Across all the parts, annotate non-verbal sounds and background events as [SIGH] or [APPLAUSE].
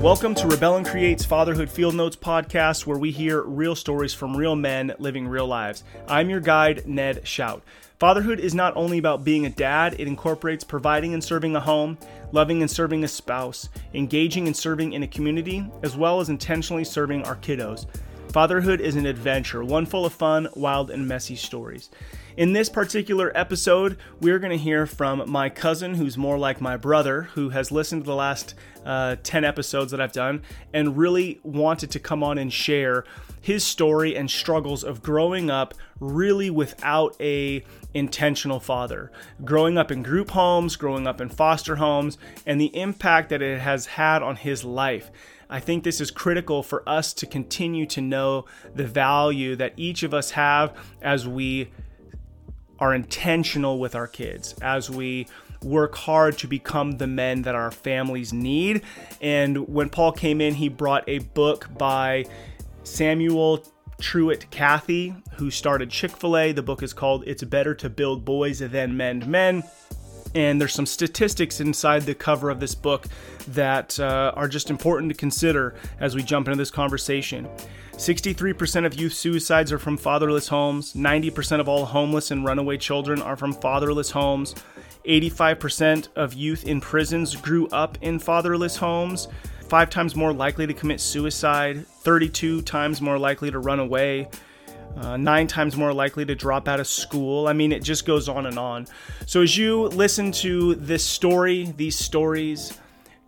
Welcome to Rebel and Create's Fatherhood Field Notes podcast, where we hear real stories from real men living real lives. I'm your guide, Ned Shout. Fatherhood is not only about being a dad, it incorporates providing and serving a home, loving and serving a spouse, engaging and serving in a community, as well as intentionally serving our kiddos. Fatherhood is an adventure, one full of fun, wild, and messy stories. In this particular episode, we're going to hear from my cousin, who's more like my brother, who has listened to the last uh, 10 episodes that I've done and really wanted to come on and share his story and struggles of growing up really without a intentional father growing up in group homes growing up in foster homes and the impact that it has had on his life I think this is critical for us to continue to know the value that each of us have as we are intentional with our kids, as we work hard to become the men that our families need. And when Paul came in, he brought a book by Samuel Truett Cathy, who started Chick fil A. The book is called It's Better to Build Boys Than Mend Men. And there's some statistics inside the cover of this book that uh, are just important to consider as we jump into this conversation. 63% of youth suicides are from fatherless homes. 90% of all homeless and runaway children are from fatherless homes. 85% of youth in prisons grew up in fatherless homes. Five times more likely to commit suicide. 32 times more likely to run away uh, nine times more likely to drop out of school. I mean, it just goes on and on. So, as you listen to this story, these stories,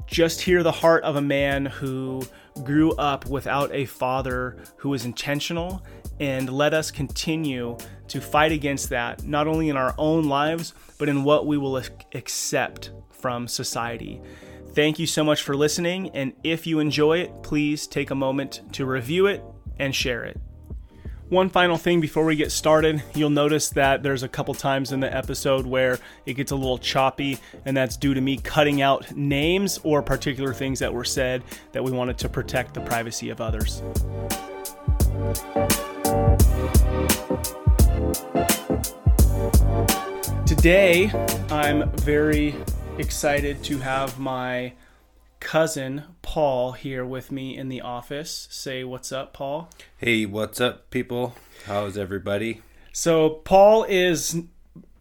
just hear the heart of a man who grew up without a father who was intentional, and let us continue to fight against that, not only in our own lives, but in what we will accept from society. Thank you so much for listening, and if you enjoy it, please take a moment to review it and share it. One final thing before we get started, you'll notice that there's a couple times in the episode where it gets a little choppy, and that's due to me cutting out names or particular things that were said that we wanted to protect the privacy of others. Today, I'm very excited to have my cousin Paul here with me in the office. Say what's up, Paul. Hey, what's up, people? How's everybody? So, Paul is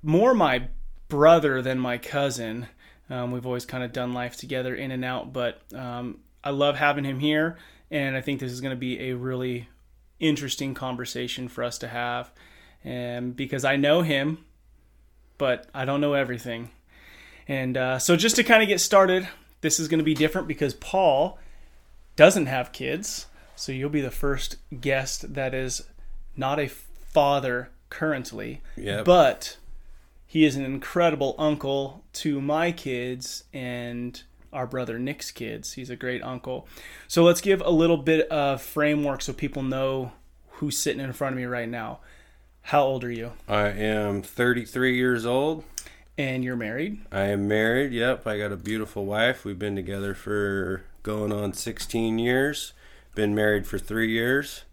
more my brother than my cousin. Um, we've always kind of done life together in and out, but um, I love having him here, and I think this is going to be a really interesting conversation for us to have. And because I know him, but I don't know everything. And uh, so, just to kind of get started, this is going to be different because Paul doesn't have kids. So you'll be the first guest that is not a father currently, yep. but he is an incredible uncle to my kids and our brother Nick's kids. He's a great uncle. So let's give a little bit of framework so people know who's sitting in front of me right now. How old are you? I am 33 years old. And you're married? I am married. Yep, I got a beautiful wife. We've been together for going on 16 years. Been married for 3 years.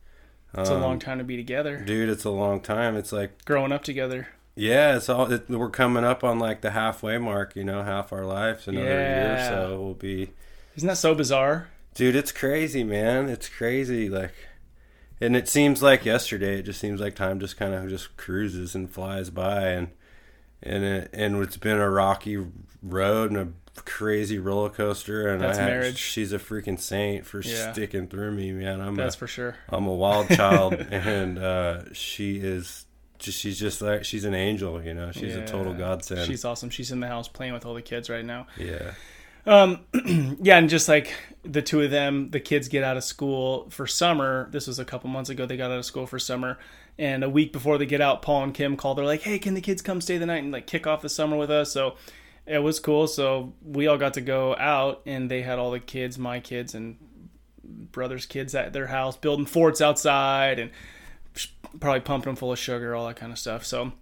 It's um, a long time to be together. Dude, it's a long time. It's like growing up together. Yeah, it's all it, we're coming up on like the halfway mark, you know, half our lives another yeah. year, so we'll be Isn't that so bizarre? Dude, it's crazy, man. It's crazy like and it seems like yesterday. It just seems like time just kind of just cruises and flies by and and it, and it's been a rocky road and a crazy roller coaster. And that's I had, marriage. She's a freaking saint for yeah. sticking through me, man. I'm that's a, for sure. I'm a wild child, [LAUGHS] and uh, she is. Just, she's just like she's an angel, you know. She's yeah. a total godsend. She's awesome. She's in the house playing with all the kids right now. Yeah. Um, [CLEARS THROAT] yeah, and just like the two of them, the kids get out of school for summer. This was a couple months ago. They got out of school for summer, and a week before they get out, Paul and Kim called. They're like, "Hey, can the kids come stay the night and like kick off the summer with us?" So it was cool. So we all got to go out, and they had all the kids, my kids, and brothers' kids at their house, building forts outside, and probably pumping them full of sugar, all that kind of stuff. So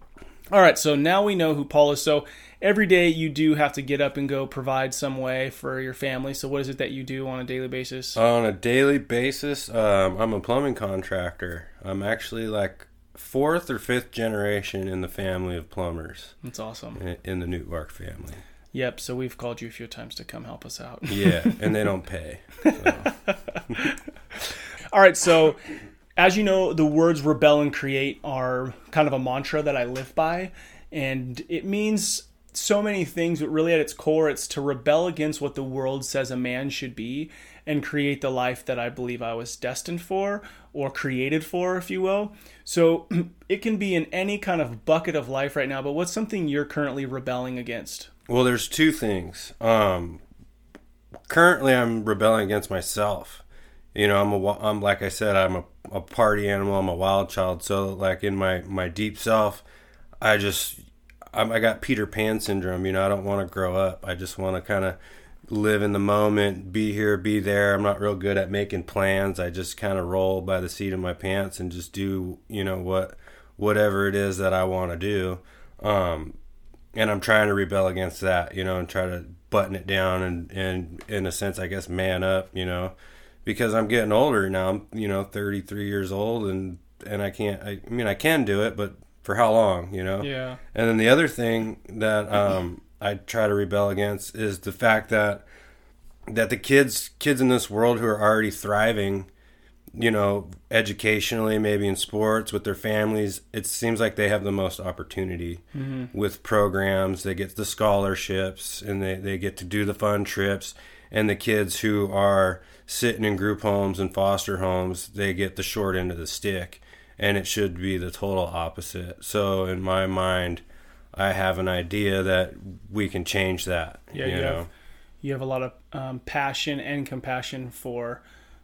all right, so now we know who Paul is. So every day you do have to get up and go provide some way for your family. So what is it that you do on a daily basis? On a daily basis, um, I'm a plumbing contractor. I'm actually like fourth or fifth generation in the family of plumbers. That's awesome. In, in the Nootbaar family. Yep. So we've called you a few times to come help us out. Yeah, and they [LAUGHS] don't pay. So. [LAUGHS] All right. So, as you know, the words rebel and create are kind of a mantra that I live by. And it means so many things, but really at its core, it's to rebel against what the world says a man should be and create the life that I believe I was destined for or created for, if you will. So [CLEARS THROAT] it can be in any kind of bucket of life right now, but what's something you're currently rebelling against? Well, there's two things. Um, currently, I'm rebelling against myself. You know, I'm a, I'm like I said, I'm a, a party animal. I'm a wild child. So, like in my my deep self, I just I'm, I got Peter Pan syndrome. You know, I don't want to grow up. I just want to kind of live in the moment, be here, be there. I'm not real good at making plans. I just kind of roll by the seat of my pants and just do, you know, what whatever it is that I want to do. Um, and I'm trying to rebel against that, you know, and try to button it down and and in a sense, I guess, man up, you know, because I'm getting older now. I'm, you know, 33 years old and and I can't. I, I mean, I can do it, but for how long, you know? Yeah. And then the other thing that um, I try to rebel against is the fact that that the kids kids in this world who are already thriving, you know, educationally, maybe in sports with their families, it seems like they have the most opportunity Mm-hmm. with programs. They get the scholarships and they, they get to do the fun trips. And the kids who are sitting in group homes and foster homes, they get the short end of the stick and it should be the total opposite. So in my mind, I have an idea that we can change that. Yeah, you you know. have you have a lot of um, passion and compassion for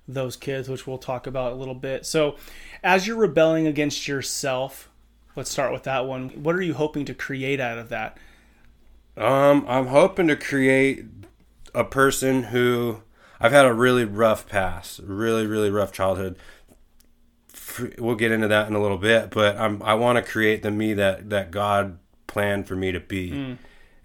those kids, which we'll talk about a little bit. So, as you're rebelling against yourself, let's start with that one. What are you hoping to create out of that? Um, I'm hoping to create a person who I've had a really rough past, really really rough childhood. We'll get into that in a little bit, but I'm I want to create the me that that God planned for me to be, mm.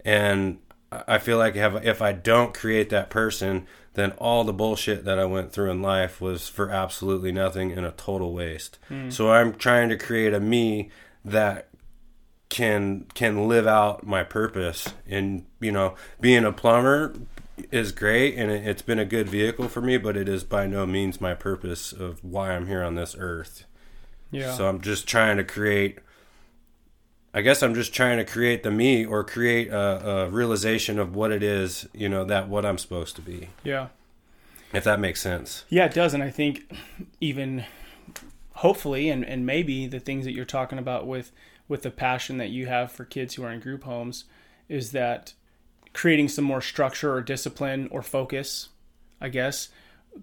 and I feel like if if I don't create that person, then all the bullshit that I went through in life was for absolutely nothing and a total waste. Mm. So I'm trying to create a me that can can live out my purpose. And you know being a plumber is great and it's been a good vehicle for me but it is by no means my purpose of why i'm here on this earth. Yeah. so i'm just trying to create i guess i'm just trying to create the me or create a, a realization of what it is you know that what i'm supposed to be yeah. if that makes sense Yeah, it does. And I think even hopefully and, and maybe the things that you're talking about with with the passion that you have for kids who are in group homes is that creating some more structure or discipline or focus, I guess,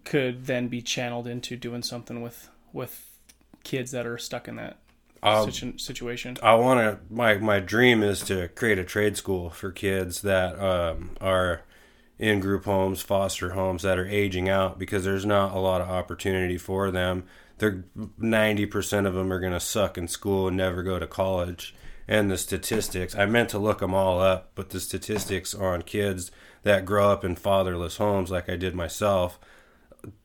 could then be channeled into doing something with with kids that are stuck in that Um, situ- situation. I want to. My my dream is to create a trade school for kids that um, are in group homes, foster homes that are aging out because there's not a lot of opportunity for them. They're ninety percent of them are going to suck in school and never go to college. And the statistics, I meant to look them all up, but the statistics on kids that grow up in fatherless homes, like I did myself,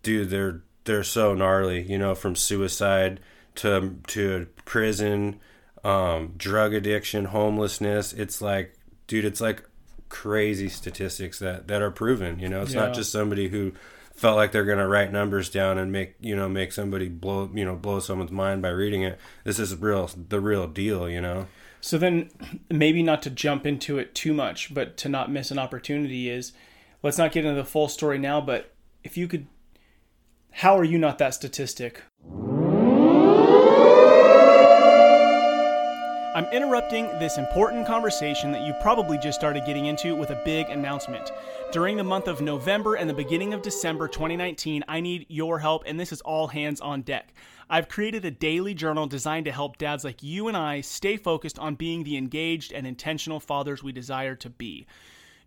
dude, they're they're so gnarly. You know, from suicide to to prison, um, drug addiction, homelessness. It's like, dude, it's like crazy statistics that that are proven. You know, it's Yeah. not just somebody who felt like they're gonna write numbers down and make you know make somebody blow you know blow someone's mind by reading it. This is real, the real deal. You know. So then, maybe not to jump into it too much, but to not miss an opportunity is let's not get into the full story now, but if you could, how are you not that statistic? I'm interrupting this important conversation that you probably just started getting into with a big announcement. During the month of November and the beginning of December 2019, I need your help, and this is all hands on deck. I've created a daily journal designed to help dads like you and I stay focused on being the engaged and intentional fathers we desire to be.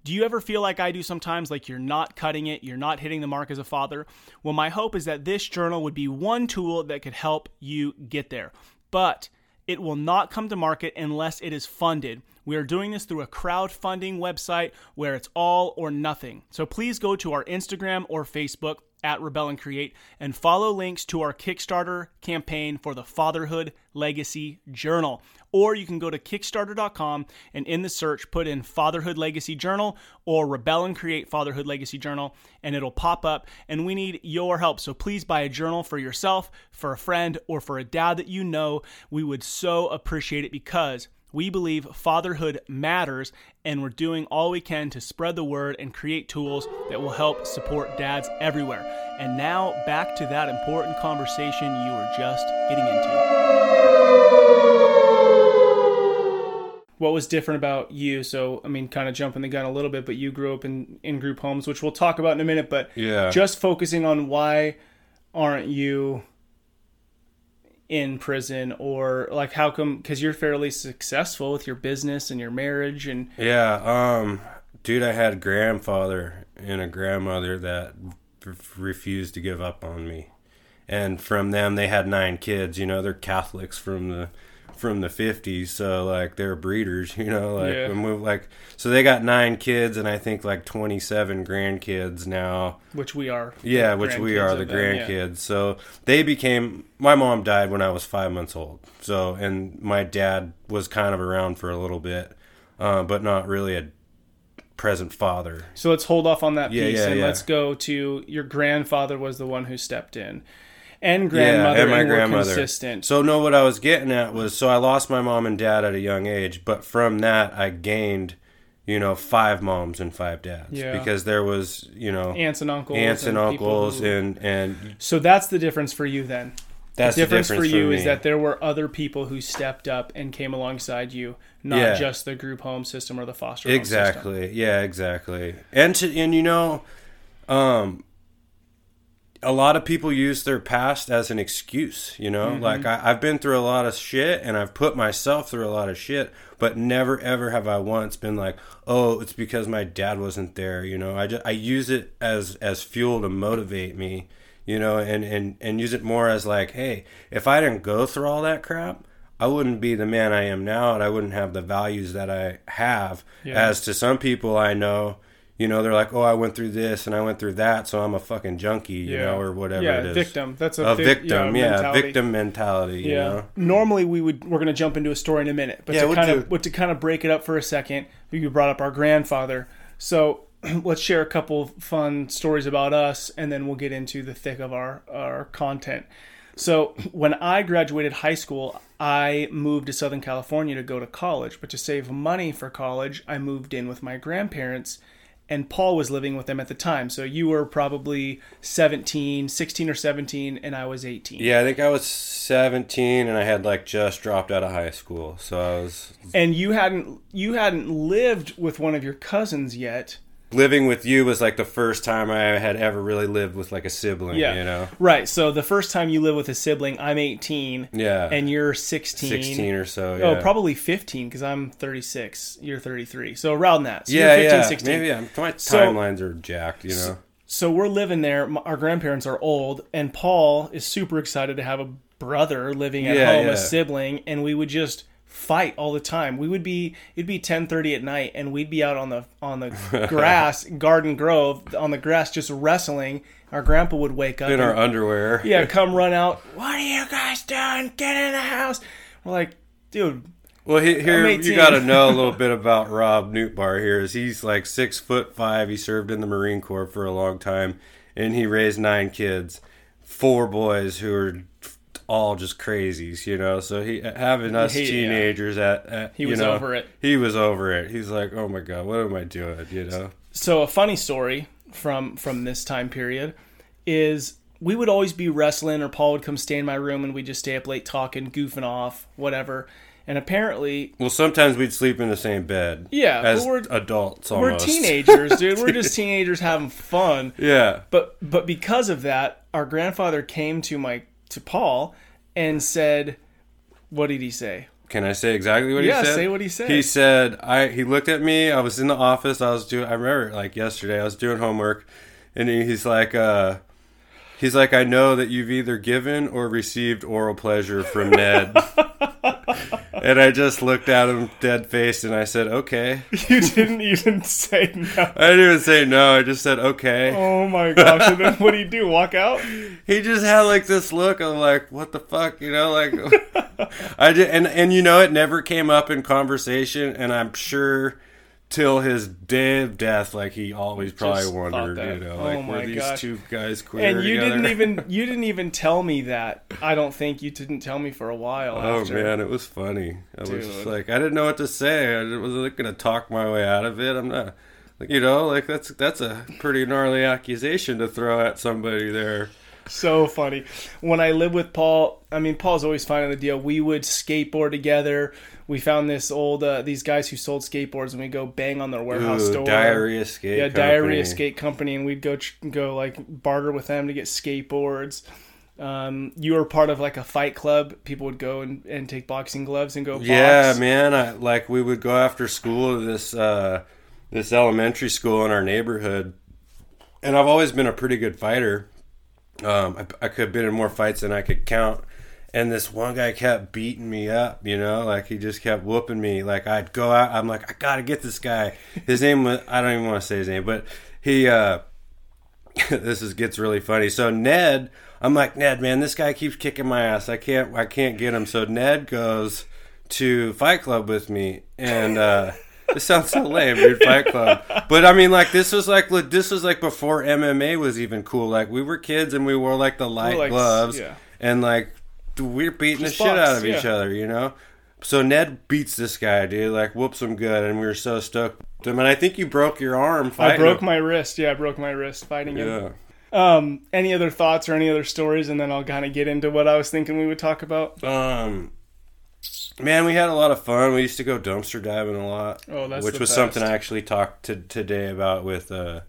Do you ever feel like I do sometimes, like you're not cutting it, you're not hitting the mark as a father? Well, my hope is that this journal would be one tool that could help you get there. But it will not come to market unless it is funded. We are doing this through a crowdfunding website where it's all or nothing. So please go to our Instagram or Facebook at Rebel and Create and follow links to our Kickstarter campaign for the Fatherhood Legacy Journal. Or you can go to Kickstarter.com and in the search put in Fatherhood Legacy Journal or Rebel and Create Fatherhood Legacy Journal and it'll pop up. And we need your help. So please buy a journal for yourself, for a friend, or for a dad that you know. We would so appreciate it because we believe fatherhood matters, and we're doing all we can to spread the word and create tools that will help support dads everywhere. And now, back to that important conversation you were just getting into. What was different about you? So, I mean, kind of jumping the gun a little bit, but you grew up in, in group homes, which we'll talk about in a minute, but Yeah. just focusing on why aren't you in prison or like how come because you're fairly successful with your business and your marriage and Yeah, um, dude, I had a grandfather and a grandmother that r- refused to give up on me, and from them they had nine kids. You know, they're Catholics from the from the fifties, so like they're breeders. [LAUGHS] You know, like Yeah. and we like so they got nine kids, and I think like twenty seven grandkids now. which we are Yeah, which we are the them, yeah. grandkids. So they became. My mom died when I was five months old. So and my dad was kind of around for a little bit, uh, but not really a present father. so let's hold off on that Yeah, piece and let's go to your grandfather was the one who stepped in and grandmother yeah, and my and grandmother. consistent So no, what I was getting at was so I lost my mom and dad at a young age, but from that I gained, you know, five moms and five dads Yeah. because there was, you know, aunts and uncles aunts and, people uncles who- and and so that's the difference for you then that's the difference, the for difference you me. is that there were other people who stepped up and came alongside you not Yeah. just the group home system or the foster exactly yeah exactly and to and you know um a lot of people use their past as an excuse you know Mm-hmm. like I, i've been through a lot of shit and i've put myself through a lot of shit but never ever have i once been like oh it's because my dad wasn't there you know i just i use it as as fuel to motivate me you know and and and use it more as like hey if i didn't go through all that crap I wouldn't be the man I am now, and I wouldn't have the values that I have. Yeah. As to some people I know, you know, they're like, "Oh, I went through this and I went through that, so I'm a fucking junkie," you know, or whatever yeah, it is. victim. That's a, a vic- victim, yeah, mentality. victim mentality. You Yeah. know, Normally we would we're going to jump into a story in a minute, but Yeah, to we'll kind do- of but to kind of break it up for a second, you brought up our grandfather. So [CLEARS THROAT] let's share a couple fun stories about us, and then we'll get into the thick of our our content. So [CLEARS THROAT] when I graduated high school, I moved to Southern California to go to college, but to save money for college, I moved in with my grandparents. And Paul was living with them at the time. So you were probably 17, 16 or 17, and I was 18. yeah. I think I was 17, and I had like just dropped out of high school, so I was and you hadn't you hadn't lived with one of your cousins yet living with you was like the first time I had ever really lived with like a sibling. yeah you know, right so the first time you live with a sibling i'm 18 yeah, and you're 16 16 or so. Oh, yeah. oh probably 15 because i'm 36 you're 33 so around that so Yeah, you're 15 yeah. 16 Maybe yeah. my So- timelines are jacked. You know. so we're living there our grandparents are old and paul is super excited to have a brother living at Yeah, home a sibling and we would just fight all the time we would be it'd be 10:30 at night and we'd be out on the on the [LAUGHS] grass garden grove on the grass just wrestling our grandpa would wake up In and, our underwear. [LAUGHS] yeah come run out what are you guys doing get in the house we're like dude Well, he, here you got to know a little [LAUGHS] bit about Rob Nootbaar. Here is he's like six foot five. He served in the Marine Corps for a long time, and he raised nine kids, four boys who are all just crazies, you know. So he having us He- yeah. teenagers at, at He was know, over it. He was over it. He's like, oh my god, what am I doing? You know. so a funny story from from this time period is we would always be wrestling or paul would come stay in my room and we'd just stay up late talking goofing off whatever and apparently Well, sometimes we'd sleep in the same bed. Yeah, as we're- adults we're almost. teenagers dude we're just [LAUGHS] teenagers having fun yeah. but but because of that our grandfather came to my to paul and said what did he say Can I say exactly what Yeah, he said? Yeah, say what he said. He said, "I." He looked at me. I was in the office. I was doing. I remember like yesterday. I was doing homework, and he's like, uh, "He's like, I know that you've either given or received oral pleasure from Ned." [LAUGHS] and I just looked at him dead faced and I said, "Okay." [LAUGHS] You didn't even say no. I didn't even say no. I just said, "Okay." Oh my gosh! And then what do you do? Walk out? [LAUGHS] He just had like this look of like, "What the fuck?" You know, like I did, and and you know, it never came up in conversation, and I'm sure till his day of death, like he always probably Just wondered, you know, Oh like were these gosh. two guys queer And you together? didn't even [LAUGHS] you didn't even tell me that. I don't think you didn't tell me for a while. Oh after. man, it was funny. I was like, I didn't know what to say. I wasn't gonna talk my way out of it. I'm not, like, you know, like that's that's a pretty gnarly accusation to throw at somebody there. So funny. When I lived with Paul, I mean, Paul's always finding the deal. We would skateboard together. We found this old uh, these guys who sold skateboards, and we go bang on their warehouse Ooh, door. diarrhea skate. yeah, company. diarrhea skate company, and we'd go go like barter with them to get skateboards. Um, you were part of like a fight club. People would go and, and take boxing gloves and go. Box. Yeah, man. I like we would go after school to this uh, this elementary school in our neighborhood, and I've always been a pretty good fighter. Um, I, I could have been in more fights than I could count. And this one guy kept beating me up, you know, like he just kept whooping me. Like I'd go out, I'm like, I gotta get this guy. His name was, I don't even want to say his name, but he, uh, [LAUGHS] this is gets really funny. So Ned, I'm like Ned, man, this guy keeps kicking my ass. I can't, I can't get him. So Ned goes to Fight Club with me, and uh, [LAUGHS] this sounds so lame, dude. Fight Club, but I mean, like this was like look, this was like before MMA was even cool. Like we were kids and we wore like the light like, gloves, yeah. and like we're beating Just the shit box, out of each other, you know. So Ned beats this guy, dude. Like whoops him good, and we were so stoked. with him. And I think you broke your arm. I broke him. my wrist. Yeah, I broke my wrist fighting him. Um, any other thoughts or any other stories, and then I'll kind of get into what I was thinking we would talk about. Um, man, we had a lot of fun. We used to go dumpster diving a lot. Oh, that's which was best. something I actually talked to today about with uh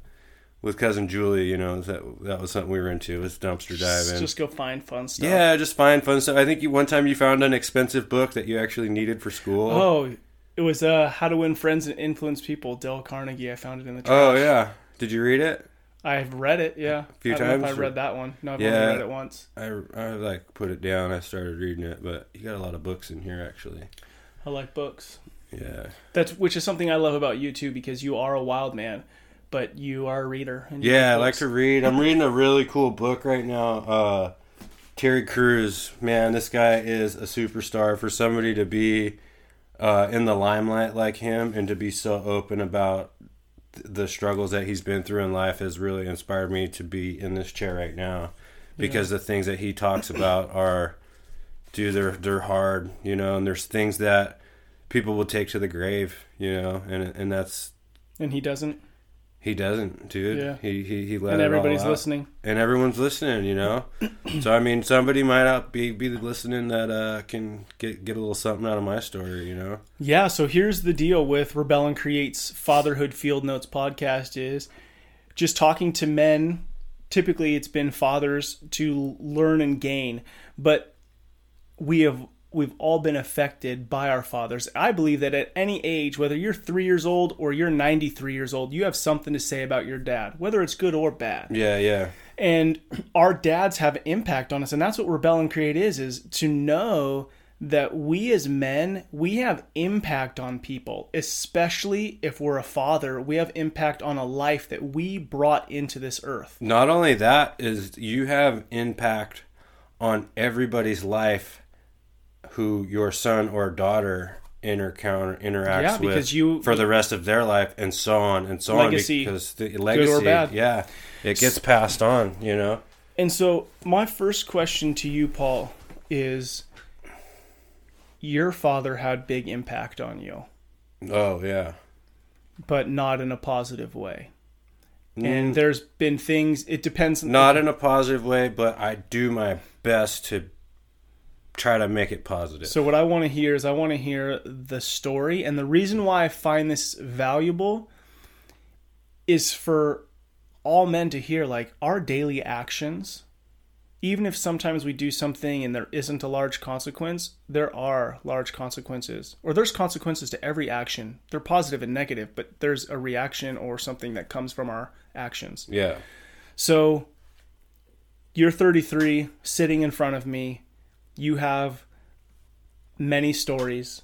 with cousin Julie. You know that that was something we were into was dumpster diving. Just go find fun stuff. yeah, just find fun stuff. I think you one time you found an expensive book that you actually needed for school. Oh, it was uh, How to Win Friends and Influence People, Dale Carnegie. I found it in the trash. Oh, yeah. Did you read it? I've read it, yeah. a few I don't know if times, I read that one. No, I've Yeah. only read it once. I, I like put it down. I started reading it, but you got a lot of books in here actually. I like books. Yeah. That's which is something I love about you too, because you are a wild man, but you are a reader. And Yeah, I like to read. I'm reading a really cool book right now. Uh, Terry Crews, man, this guy is a superstar. For somebody to be uh, in the limelight like him and to be so open about th- the struggles that he's been through in life has really inspired me to be in this chair right now. Because the things that he talks about are, dude, they're they're hard, you know, and there's things that people will take to the grave, you know, and and that's and he doesn't, he doesn't, dude. Yeah. He he he let and it all everybody's out. listening. and everyone's listening, you know. [CLEARS THROAT] so I mean, somebody might not be be listening that uh, can get get a little something out of my story, you know. Yeah, so here's the deal with Rebel and Creates Fatherhood Field Notes podcast is just talking to men. Typically, it's been fathers to learn and gain, but we have we've all been affected by our fathers. I believe that at any age, whether you're three years old or you're 93 years old, you have something to say about your dad, whether it's good or bad. Yeah, yeah, and our dads have impact on us and that's what rebel and create is is to know that we as men we have impact on people especially if we're a father. We have impact on a life that we brought into this earth. Not only that is you have impact on everybody's life who your son or daughter intercounter interacts Yeah, because with you- for the rest of their life and so on and so Legacy, on because the legacy good or bad. yeah it gets passed on you know and so my first question to you paul is your father had big impact on you oh yeah but not in a positive way Mm. and there's been things it depends not in a positive way, but I do my best to try to make it positive. So what I want to hear is I want to hear the story and the reason why I find this valuable is for all men to hear like our daily actions even if sometimes we do something and there isn't a large consequence, there are large consequences. Or there's consequences to every action. They're positive and negative, but there's a reaction or something that comes from our actions. yeah, So you're 33, sitting in front of me. You have many stories,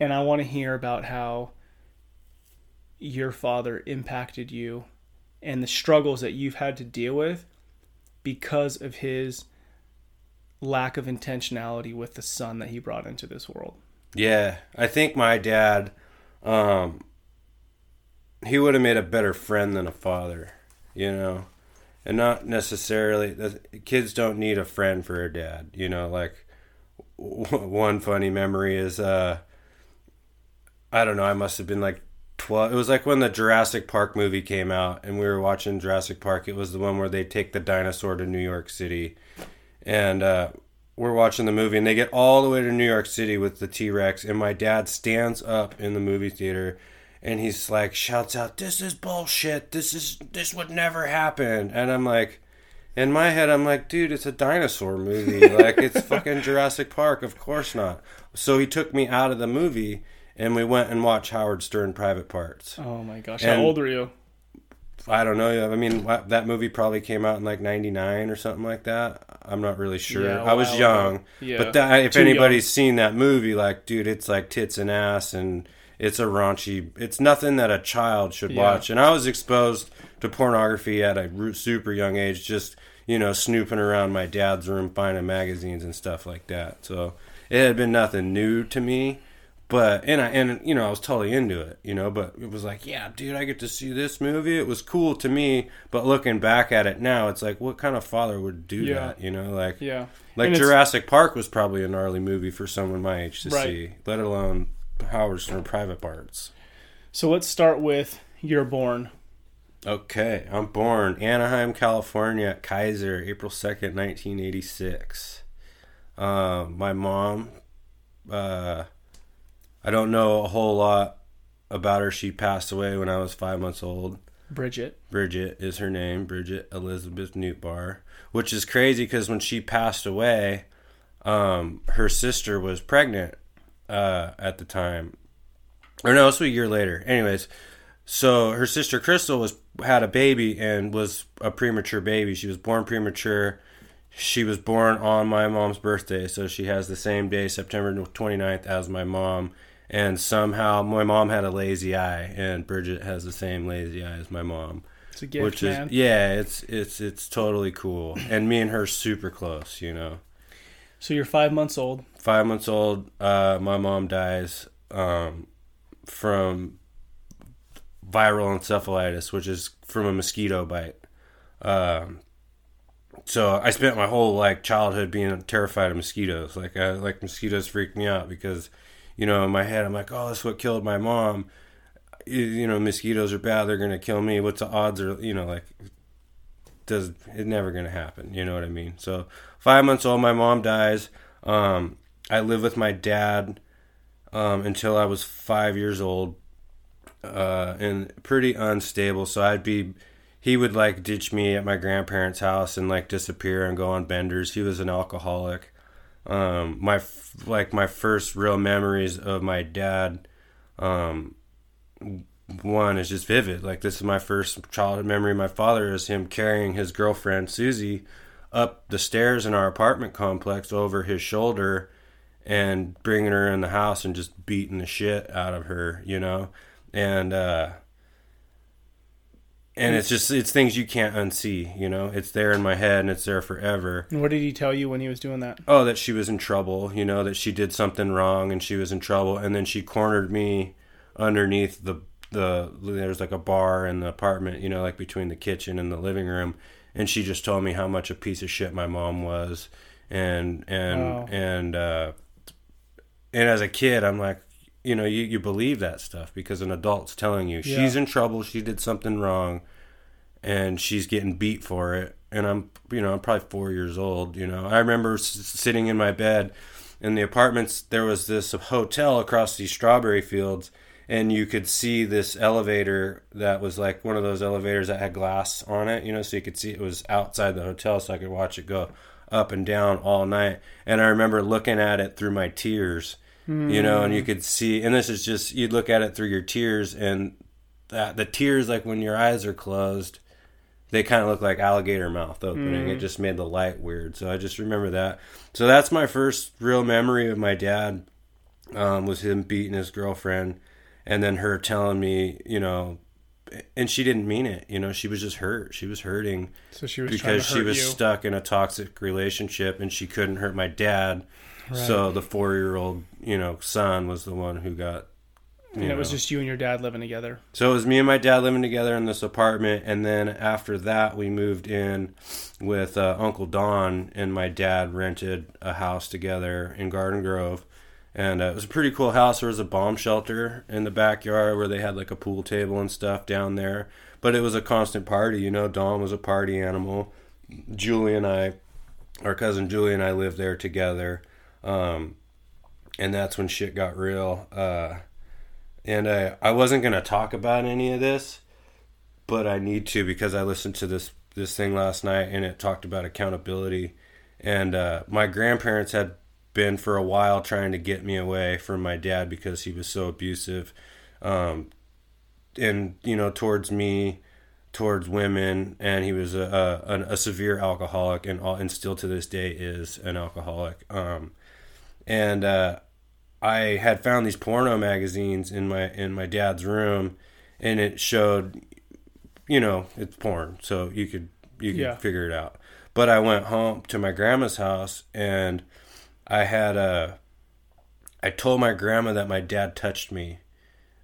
and I want to hear about how your father impacted you and the struggles that you've had to deal with because of his lack of intentionality with the son that he brought into this world. Yeah, I think my dad, um, he would have made a better friend than a father, you know, and not necessarily. Kids don't need a friend for a dad, you know. Like one funny memory is, uh, I don't know, I must have been like 12 it was like when the Jurassic Park movie came out and we were watching Jurassic Park it was the one where they take the dinosaur to New York City and uh, we're watching the movie and they get all the way to New York City with the T-Rex and my dad stands up in the movie theater and he's like shouts out this is bullshit this is this would never happen and I'm like in my head I'm like dude it's a dinosaur movie [LAUGHS] like it's fucking Jurassic Park of course not so he took me out of the movie and we went and watched Howard Stern Private Parts. Oh my gosh, and how old were you? I don't know. I mean, that movie probably came out in like '99 or something like that. I'm not really sure. Yeah, I was young, yeah. but that, if Too anybody's young. seen that movie, like, dude, it's like tits and ass, and it's a raunchy. It's nothing that a child should yeah. watch. And I was exposed to pornography at a super young age, just you know, snooping around my dad's room, finding magazines and stuff like that. So it had been nothing new to me but and I and you know I was totally into it, you know. But it was like, yeah, dude, I get to see this movie. It was cool to me, but looking back at it now, it's like, what kind of father would do yeah. that? You know, like yeah, like Jurassic Park was probably a gnarly movie for someone my age to right. see, let alone Howard Stern Private Parts. So let's start with you're born. Okay, I'm born Anaheim, California, Kaiser, April second, nineteen eighty six. Uh, my mom. Uh, I don't know a whole lot about her. She passed away when I was five months old. Bridget. Bridget is her name, Bridget Elizabeth Nootbaar, which is crazy because when she passed away, um, her sister was pregnant uh, at the time, or no, it's a year later. Anyways, so her sister Crystal was had a baby and was a premature baby. She was born premature. She was born on my mom's birthday, so she has the same day, September 29th, as my mom and somehow my mom had a lazy eye, and Bridget has the same lazy eye as my mom. It's a gift, which man. is yeah, it's it's it's totally cool, and me and her super close, you know. So you're five months old. Five months old. Uh, my mom dies um, from viral encephalitis, which is from a mosquito bite. Um, so I spent my whole like childhood being terrified of mosquitoes. Like I, like mosquitoes freak me out because you know, in my head, I'm like, oh, that's what killed my mom. You know, mosquitoes are bad. They're gonna kill me. What's the odds? Are you know, like, does it never gonna happen? You know what I mean? So five months old, my mom dies. Um, I lived with my dad um, until I was five years old, uh, and pretty unstable. So I'd be, he would like ditch me at my grandparents' house and like disappear and go on benders. He was an alcoholic um, my like my first real memories of my dad um, one is just vivid like this is my first childhood memory my father is him carrying his girlfriend susie up the stairs in our apartment complex over his shoulder and bringing her in the house and just beating the shit out of her you know? And uh and it's just it's things you can't unsee you know? It's there in my head and it's there forever. And what did he tell you when he was doing that? Oh that she was in trouble you know that she did something wrong and she was in trouble. And then she cornered me underneath the the there's like a bar in the apartment you know like between the kitchen and the living room. And she just told me how much a piece of shit my mom was. And and wow. and uh and as a kid i'm like you know, you, you believe that stuff because an adult's telling you yeah. she's in trouble, she did something wrong, and she's getting beat for it. And I'm, you know, I'm probably four years old. You know, I remember s- sitting in my bed in the apartments. There was this hotel across these strawberry fields, and you could see this elevator that was like one of those elevators that had glass on it. You know, so you could see it was outside the hotel, so I could watch it go up and down all night. And I remember looking at it through my tears mm. you know, and you hmm. could see, and this is just you'd look at it through your tears, and that the tears, like when your eyes are closed, they kind of look like alligator mouth opening. It just made the light weird. So I just remember that. So that's my first real memory of my dad. Um, was him beating his girlfriend, and then her telling me, you know, and she didn't mean it. You know, she was just hurt. She was hurting So she was trying because she was you. stuck in a toxic relationship and she couldn't hurt my dad. So the four year old, you know, son was the one who got. You and it was just you and your dad living together. So it was me and my dad living together in this apartment, and then after that, we moved in with uh, Uncle Don, and my dad rented a house together in Garden Grove, and uh, it was a pretty cool house. There was a bomb shelter in the backyard where they had like a pool table and stuff down there, but it was a constant party. You know, Don was a party animal. Julie and I, our cousin Julie and I lived there together, um, and that's when shit got real. Uh, and I, I wasn't gonna talk about any of this, but I need to because I listened to this this thing last night and it talked about accountability, and uh, my grandparents had been for a while trying to get me away from my dad because he was so abusive, um, and you know towards me, towards women, and he was a a, a severe alcoholic and all, and still to this day is an alcoholic. Um, and uh, I had found these porno magazines in my in my dad's room, and it showed, you know, it's porn, so you could you could Yeah. figure it out. But I went home to my grandma's house, and I had a. I told my grandma that my dad touched me,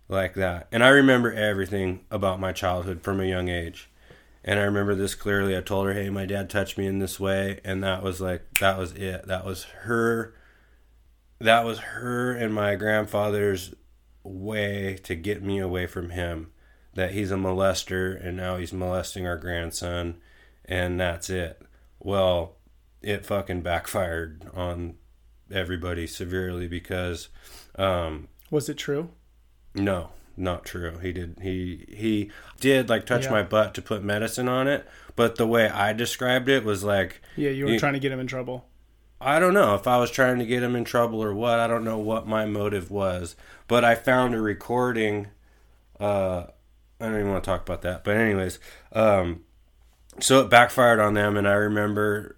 like that, and I remember everything about my childhood from a young age. And I remember this clearly. I told her, "Hey, my dad touched me in this way," and that was like that was it. That was her that was her and my grandfather's way to get me away from him that he's a molester and now he's molesting our grandson and that's it well it fucking backfired on everybody severely because um Was it true? no not true he did he he did like touch Yeah. my butt to put medicine on it but the way i described it was like Yeah, you were trying to get him in trouble. I don't know if I was trying to get him in trouble or what. I don't know what my motive was, but I found a recording. Uh, I don't even want to talk about that, but anyways, um, so it backfired on them, and I remember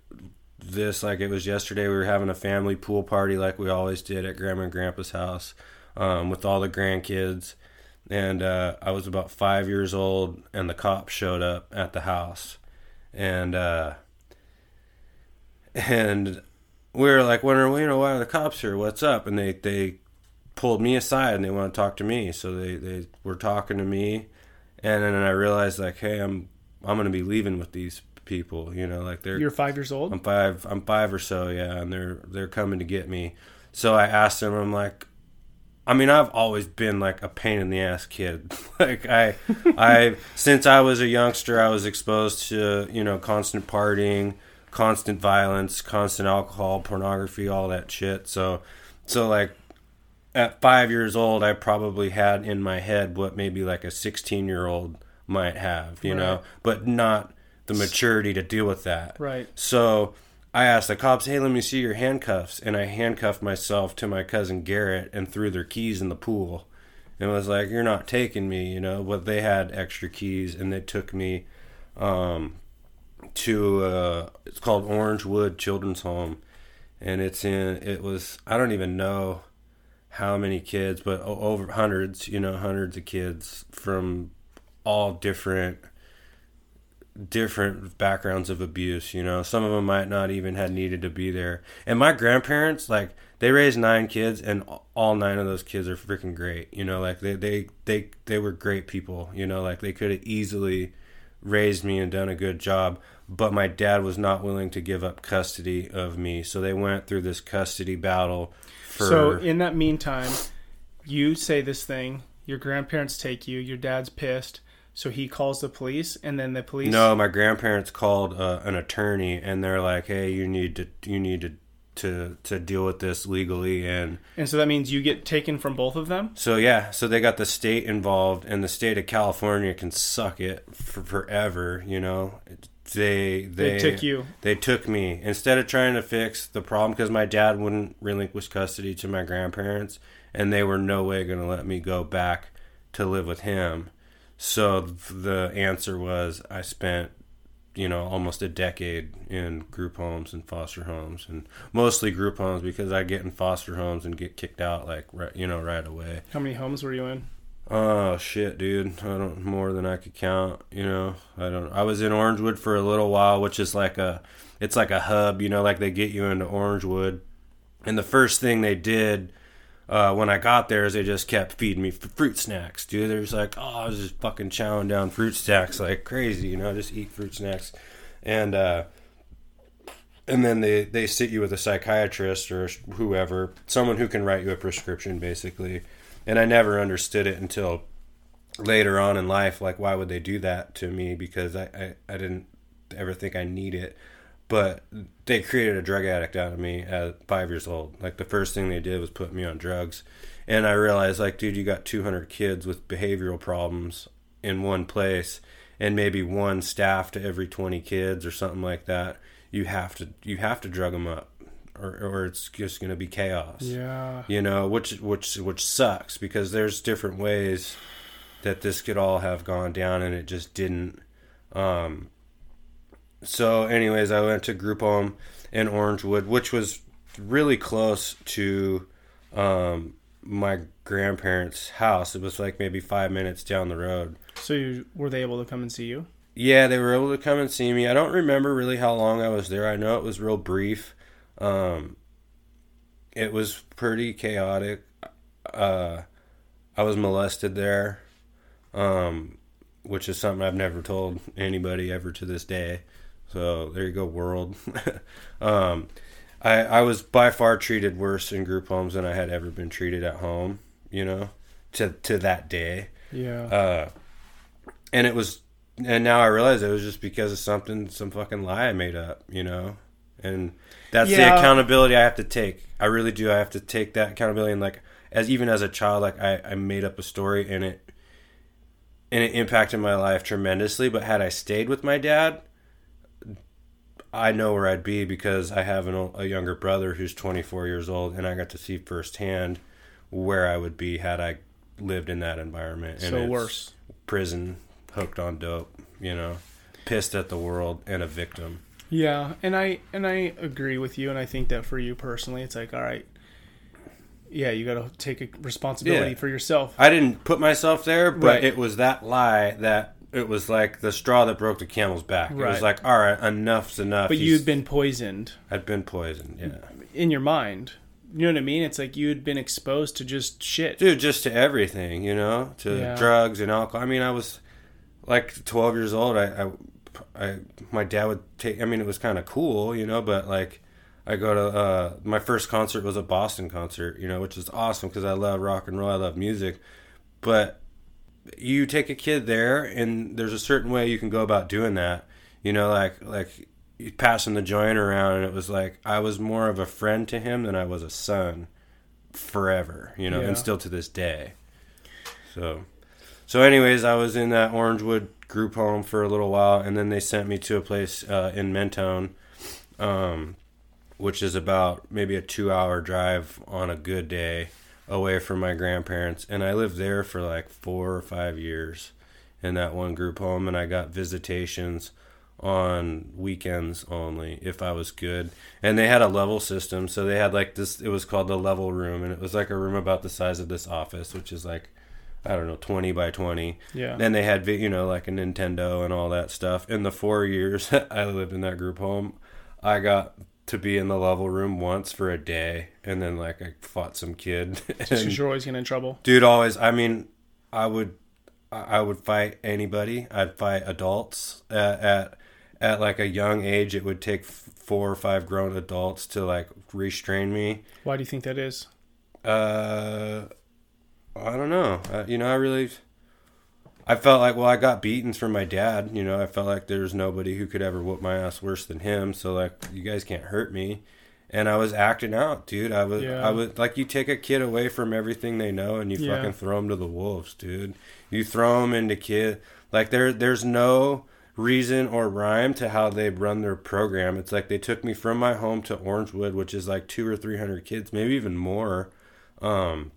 this like it was yesterday. We were having a family pool party like we always did at Grandma and Grandpa's house um, with all the grandkids, and uh, I was about five years old, and the cops showed up at the house, and. Uh, and we were like wondering, well, you know, why are the cops here? What's up? And they they pulled me aside and they want to talk to me. So they they were talking to me, and then I realized like, hey, I'm I'm gonna be leaving with these people. You know, like they're You're five years old. I'm five. I'm five or so, yeah, and they're they're coming to get me. So I asked them. I'm like, I mean, I've always been like a pain in the ass kid. [LAUGHS] like I, [LAUGHS] I since I was a youngster, I was exposed to you know constant partying, constant violence, constant alcohol, pornography, all that shit. So, so like at five years old, I probably had in my head what maybe like a 16 year old might have, you know, but not the maturity to deal with that. Right. So I asked the cops, hey, let me see your handcuffs. And I handcuffed myself to my cousin Garrett and threw their keys in the pool. And was like, you're not taking me, you know. But they had extra keys and they took me um, to, uh, it's called Orangewood Children's Home. And it's in, it was, I don't even know how many kids, but over hundreds, you know, hundreds of kids from all different different backgrounds of abuse you know. Some of them might not even had needed to be there. And my grandparents like they raised nine kids and all nine of those kids are freaking great you know. Like they they they, they were great people you know. Like they could have easily raised me and done a good job but my dad was not willing to give up custody of me so they went through this custody battle for So in that meantime, you say this thing. Your grandparents take you. Your dad's pissed, so he calls the police, and then the police. No, my grandparents called uh, an attorney, and they're like, "Hey, you need to you need to to to deal with this legally." And And so that means you get taken from both of them. so yeah, so they got the state involved, and the state of California can suck it for forever. You know, they they, They took you. They took me instead of trying to fix the problem because my dad wouldn't relinquish custody to my grandparents, and they were no way going to let me go back to live with him. So the answer was I spent you know almost a decade in group homes and foster homes and mostly group homes because I get in foster homes and get kicked out like right, you know right away. How many homes were you in? Oh shit, dude! I don't more than I could count. You know, I don't. I was in Orangewood for a little while, which is like a, it's like a hub. You know, like they get you into Orangewood, and the first thing they did uh, when I got there is they just kept feeding me fruit snacks, dude. There's like, oh, I was just fucking chowing down fruit snacks like crazy. You know, just eat fruit snacks, and uh, and then they they sit you with a psychiatrist or whoever, someone who can write you a prescription, basically and I never understood it until later on in life. Like, why would they do that to me? Because I, I, I didn't ever think I need it. But they created a drug addict out of me at five years old. Like, the first thing they did was put me on drugs. And I realized, like, dude, you got 200 kids with behavioral problems in one place and maybe one staff to every 20 kids or something like that. You have to you have to drug them up or, or it's just going to be chaos. Yeah. You know, which which which sucks because there's different ways that this could all have gone down and it just didn't. Um, so, anyways, I went to group home in Orangewood, which was really close to um, my grandparents' house. It was like maybe five minutes down the road. So, you, were they able to come and see you? Yeah, they were able to come and see me. I don't remember really how long I was there. I know it was real brief. Um, it was pretty chaotic. Uh, I was molested there, um, which is something I've never told anybody ever to this day. So there you go, world. [LAUGHS] um, I I was by far treated worse in group homes than I had ever been treated at home. You know, to to that day. Yeah. Uh, and it was, and now I realize it was just because of something, some fucking lie I made up. You know, and that's yeah. the accountability I have to take. I really do. I have to take that accountability and like as even as a child, like I, I made up a story and it and it impacted my life tremendously. But had I stayed with my dad, I know where I'd be because I have an, a younger brother who's 24 years old, and I got to see firsthand where I would be had I lived in that environment. And so worse. Prison, hooked on dope, you know, pissed at the world, and a victim. Yeah, and I and I agree with you, and I think that for you personally, it's like, all right, yeah, you got to take a responsibility yeah. for yourself. I didn't put myself there, but right. it was that lie that it was like the straw that broke the camel's back. Right. It was like, all right, enough's enough. But you'd been poisoned. I'd been poisoned, yeah. In your mind. You know what I mean? It's like you'd been exposed to just shit. Dude, just to everything, you know? To yeah. drugs and alcohol. I mean, I was like 12 years old. I, I I my dad would take. I mean, it was kind of cool, you know. But like, I go to uh, my first concert was a Boston concert, you know, which is awesome because I love rock and roll. I love music, but you take a kid there, and there's a certain way you can go about doing that. You know, like like passing the joint around, and it was like I was more of a friend to him than I was a son, forever. You know, yeah. and still to this day. So, so anyways, I was in that Orangewood group home for a little while, and then they sent me to a place uh, in Mentone, um, which is about maybe a two-hour drive on a good day away from my grandparents. And I lived there for like four or five years in that one group home, and I got visitations on weekends only if I was good. And they had a level system, so they had like this. It was called the level room, and it was like a room about the size of this office, which is like I don't know, 20 by 20. Yeah. Then they had, you know, like a Nintendo and all that stuff. In the four years [LAUGHS] I lived in that group home, I got to be in the level room once for a day. And then, like, I fought some kid. [LAUGHS] and, you're always getting in trouble. Dude, always. I mean, I would. I would fight anybody. I'd fight adults at, at at like a young age. It would take four or five grown adults to like restrain me. Why do you think that is? Uh, I don't know. Uh, you know, I really, I felt like well, I got beatings from my dad. You know, I felt like there was nobody who could ever whoop my ass worse than him. So like, you guys can't hurt me. And I was acting out, dude. I was, yeah. I was like, you take a kid away from everything they know, and you yeah. fucking throw them to the wolves, dude. You throw them into kid. Like there, there's no reason or rhyme to how they run their program. It's like they took me from my home to Orangewood, which is like two or three hundred kids, maybe even more. Um,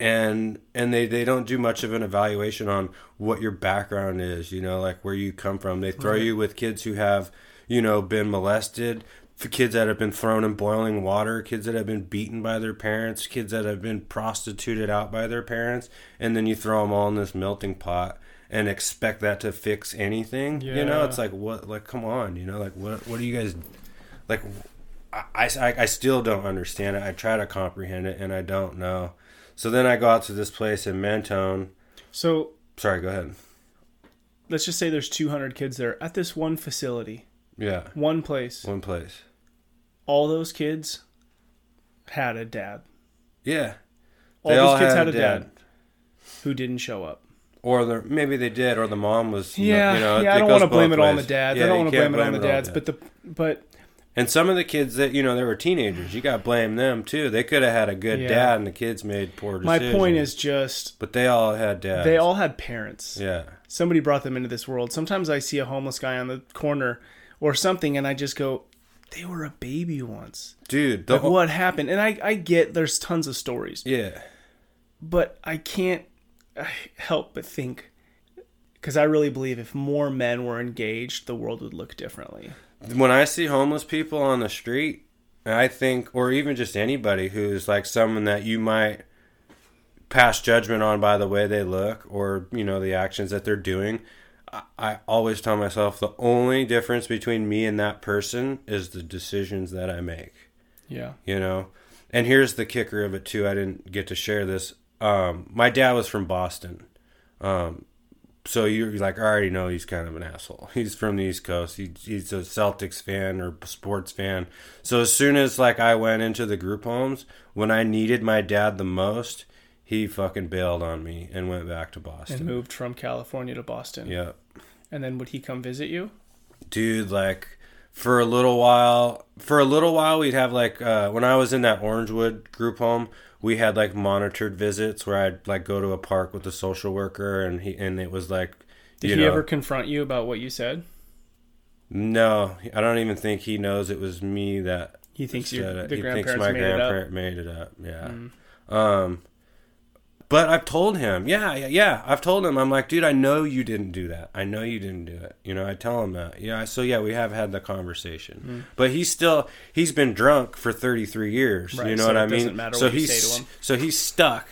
and and they they don't do much of an evaluation on what your background is you know like where you come from they throw Right. you with kids who have you know been molested for kids that have been thrown in boiling water kids that have been beaten by their parents kids that have been prostituted out by their parents and then you throw them all in this melting pot and expect that to fix anything you know it's like what like come on you know like what what do you guys like I, I, I still don't understand it. I try to comprehend it and I don't know. So then I go out to this place in Mentone. So Sorry, go ahead. let's just say there's 200 kids there at this one facility, Yeah, one place. one place. All those kids had a dad. Yeah, All They those all kids had had, a dad. dad. who didn't show up. or maybe they did, or the mom was. Yeah, you know, yeah. I don't want to blame it on the dads. Yeah, I don't want to blame it on the dads. But the but And some of the kids that you know they were teenagers. You got to blame them too. They could have had a good Yeah. dad, and the kids made poor decisions. my point is just but they all had dads. they all had parents. Yeah, Somebody brought them into this world. Sometimes I see a homeless guy on the corner or something, and I just go, "They were a baby once." dude. The, Like, what happened? And I I get there's tons of stories. Yeah, but I can't uh, help but think because I really believe if more men were engaged, the world would look differently. When I see homeless people on the street, I think, or even just anybody who's like someone that you might pass judgment on by the way they look or you know the actions that they're doing. I, I always tell myself the only difference between me and that person is the decisions that I make Yeah. you know and here's the kicker of it too i didn't get to share this um, my dad was from boston um, so you're like i already know he's kind of an asshole [LAUGHS] he's from the east coast he, he's a celtics fan or sports fan so as soon as like i went into the group homes when i needed my dad the most he fucking bailed on me and went back to Boston. And moved from California to Boston. yeah And then would he come visit you? dude like for a little while for a little while we'd have like uh, when i was in that orangewood group home we had like monitored visits where i'd like go to a park with a social worker and he and it was like Did you he know, ever confront you about what you said? no i don't even think he knows it was me that He thinks you it. the he thinks my made it up. grandparent made it up yeah Mm. um but I've told him, yeah, yeah, yeah. I've told him, I'm like, dude, I know you didn't do that. I know you didn't do it. You know, I tell him that. Yeah, so yeah, we have had the conversation. Mm. But he's still, he's been drunk for 33 years. Right, you know so what I mean? matter so what you he's, say to him. so he's stuck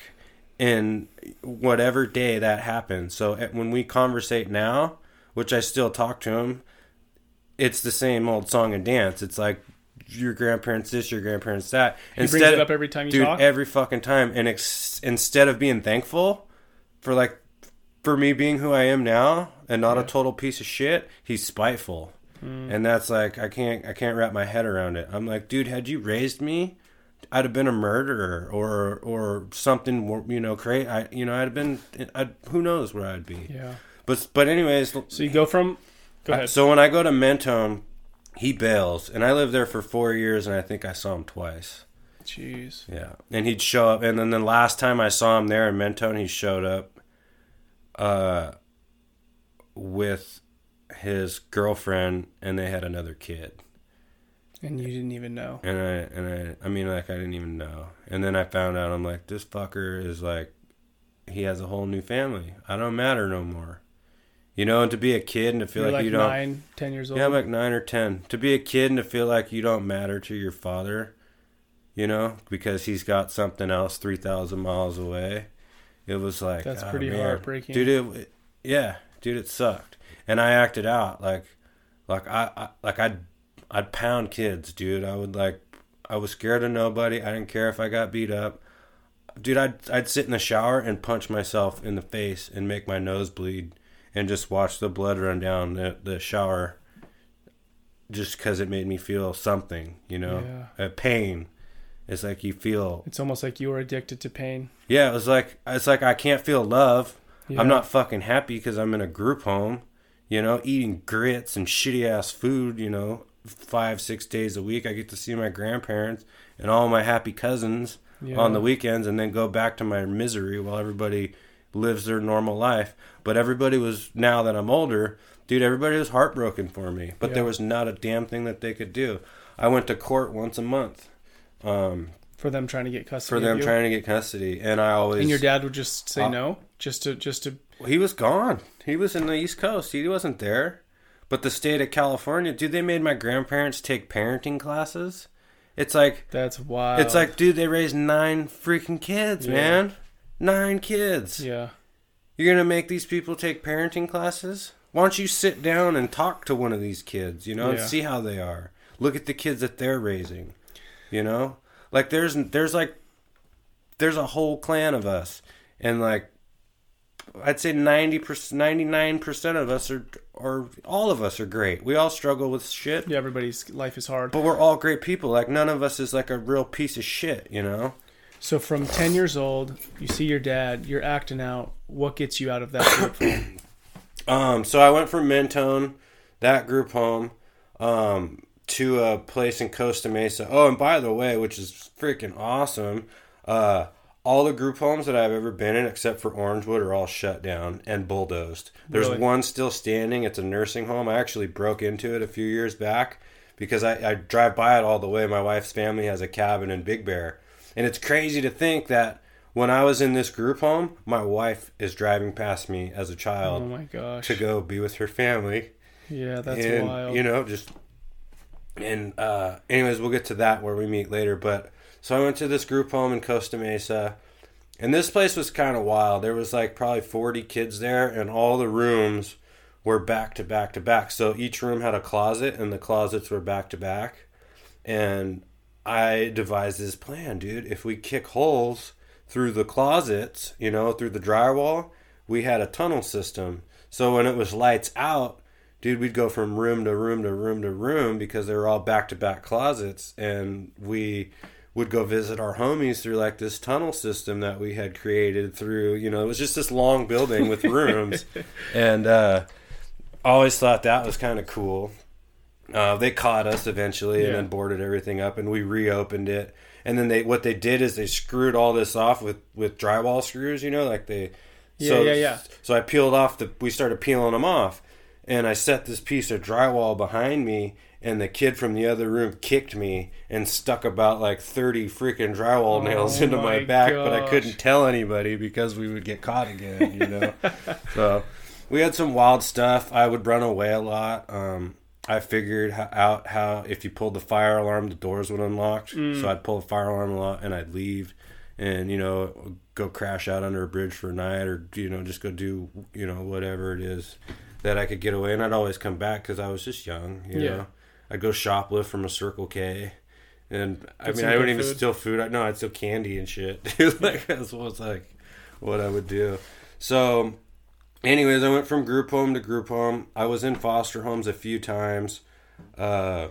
in whatever day that happened. So when we conversate now, which I still talk to him, it's the same old song and dance. It's like your grandparents this, your grandparents that. He brings it up every time you dude, talk? every fucking time. And ex- instead of being thankful for like for me being who I am now and not a total piece of shit, he's spiteful. Hmm. And that's like I can't I can't wrap my head around it. I'm like, dude, had you raised me, I'd have been a murderer or or something you know, crazy. I you know, I'd have been I'd, who knows where I'd be. Yeah. But but anyways, So you go from go ahead. so when I go to Mentone, he bails, and I lived there for four years, and I think I saw him twice. Jeez. Yeah, and he'd show up, and then the last time I saw him there in Mentone, he showed up, uh, with his girlfriend, and they had another kid, And you didn't even know. and I and I I mean like I didn't even know, and then I found out I'm like this fucker is like, he has a whole new family. I don't matter no more. You know, and to be a kid and to feel like, like you don't nine, ten years old. Yeah, I'm like nine or ten. To be a kid and to feel like you don't matter to your father, you know, because he's got something else three thousand miles away. It was like That's ah, pretty man. heartbreaking. dude. It, it- yeah, dude, it sucked, and I acted out like, like I, I like I'd I'd pound kids, dude. I would like I was scared of nobody. I didn't care if I got beat up. Dude, I'd I'd sit in the shower and punch myself in the face and make my nose bleed and just watch the blood run down the, the shower just because it made me feel something, you know, Yeah. a pain. It's like you feel, It's almost like you were addicted to pain. yeah. It was like it's like I can't feel love. Yeah. I'm not fucking happy because I'm in a group home, you know, eating grits and shitty ass food, you know, five six days a week. I get to see my grandparents and all my happy cousins Yeah. on the weekends, and then go back to my misery while everybody lives their normal life. But everybody was now that I'm older, dude. Everybody was heartbroken for me, but there was not a damn thing that they could do. I went to court once a month um, for them trying to get custody. for them trying to get custody, and I always and your dad would just say Uh, no, just to just to. He was gone. He was in the East Coast. He wasn't there. But the state of California, dude, they made my grandparents take parenting classes. It's like That's wild. it's like, dude, they raised nine freaking kids, Yeah. man. Nine kids. yeah, You're gonna make these people take parenting classes? Why don't you sit down and talk to one of these kids, you know, Yeah. and see how they are? Look at the kids that they're raising. You know? Like there's there's like there's a whole clan of us. And like I'd say ninety percent, 99% of us are or all of us are great. We all struggle with shit. yeah. Everybody's life is hard. But we're all great people. Like none of us is like a real piece of shit, you know? So from ten years old, you see your dad. You're acting out. What gets you out of that group home? [COUGHS] Um, so I went from Mentone, that group home, um, to a place in Costa Mesa. Oh, and by the way, which is freaking awesome, uh, all the group homes that I've ever been in, except for Orangewood, are all shut down and bulldozed. There's Really? one still standing. It's a nursing home. I actually broke into it a few years back because I, I drive by it all the way. My wife's family has a cabin in Big Bear. And it's crazy to think that when I was in this group home, my wife is driving past me as a child. oh my gosh. to go be with her family. Yeah, that's and, wild. You know, just and uh anyways, we'll get to that where we meet later. But so I went to this group home in Costa Mesa. And this place was kind of wild. There was like probably 40 kids there and all the rooms were back to back to back. So each room had a closet and the closets were back to back. And I devised this plan, dude. If we kick holes through the closets, you know, through the drywall, we had a tunnel system. So when it was lights out, dude, we'd go from room to room to room to room because they were all back to back closets. And we would go visit our homies through like this tunnel system that we had created through, you know, it was just this long building with [LAUGHS] rooms. and, uh, always thought that was kind of cool. Uh, they caught us eventually and then boarded everything up and we reopened it. And then they what they did is they screwed all this off with with drywall screws, you know, like they Yeah, yeah, yeah. So I peeled off the we started peeling them off and I set this piece of drywall behind me and the kid from the other room kicked me and stuck about like 30 freaking drywall Oh nails [LAUGHS] into my, my back but I couldn't tell anybody because we would get caught again, you know. [LAUGHS] so we had some wild stuff. I would run away a lot. Um, I figured out how if you pulled the fire alarm, the doors would unlock. So I'd pull the fire alarm a lot and I'd leave, and you know go crash out under a bridge for a night, or you know just go do you know whatever it is that I could get away. And I'd always come back because I was just young. You Yeah. know, I'd go shoplift from a Circle K. And I mean, I wouldn't even steal food. I No, I'd steal candy and shit. [LAUGHS] like that's what's like what I would do. So, anyways, I went from group home to group home. I was in foster homes a few times, uh,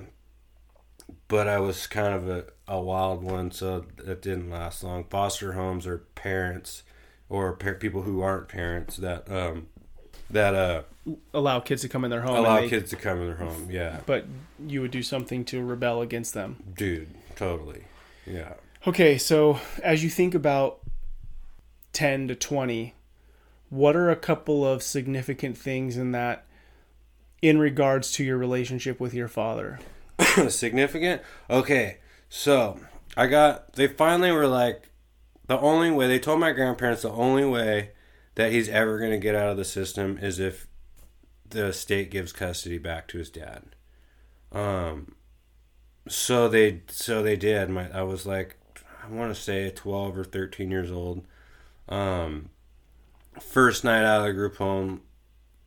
but I was kind of a, a wild one, so it didn't last long. Foster homes are parents or par- people who aren't parents that um, that uh, Allow kids to come in their home. allow they- kids to come in their home. Yeah, But you would do something to rebel against them. dude, totally. Yeah. Okay, so as you think about 10 to 20, what are a couple of significant things in that in regards to your relationship with your father? [COUGHS] significant. Okay, so I got. They finally were like, the only way they told my grandparents the only way that he's ever going to get out of the system is if the state gives custody back to his dad. Um. So they so they did. My I was like, I want to say twelve or thirteen years old. Um. First night out of the group home,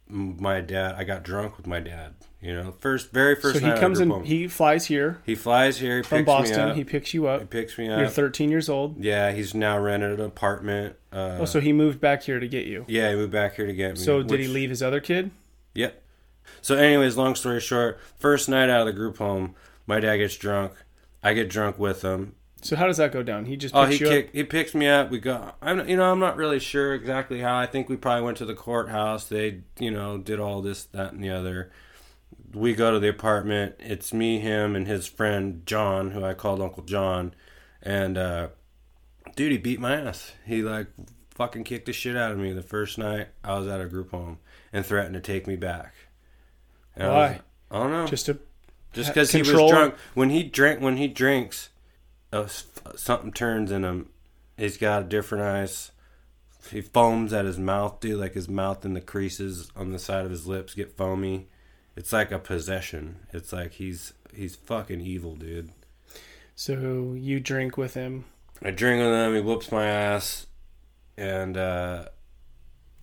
my dad. I got drunk with my dad. You know, first very first so he comes in, home. he flies here He flies here. He from picks me Boston. up. He picks you up. He picks me up. You're 13 years old. yeah, he's now rented an apartment. Uh, Oh, so he moved back here to get you. yeah, he moved back here to get me. So did he leave his other kid? Yep. So, anyways, long story short, first night out of the group home, my dad gets drunk. I get drunk with him. So how does that go down? He just Oh, he you kick, he picks me up. We go. I'm you know I'm not really sure exactly how. I think we probably went to the courthouse. They you know did all this that and the other. We go to the apartment. It's me, him, and his friend John, who I called Uncle John, and uh, dude, he beat my ass. He like fucking kicked the shit out of me the first night I was at a group home and threatened to take me back. And I was- Why? I don't know just to just because he was drunk when he drank when he drinks uh, something turns in him. He's got a different eyes. He foams at his mouth, dude. Like his mouth and the creases on the side of his lips get foamy. It's like a possession. It's like he's he's fucking evil, dude. So you drink with him. I drink with him. He whoops my ass, and uh,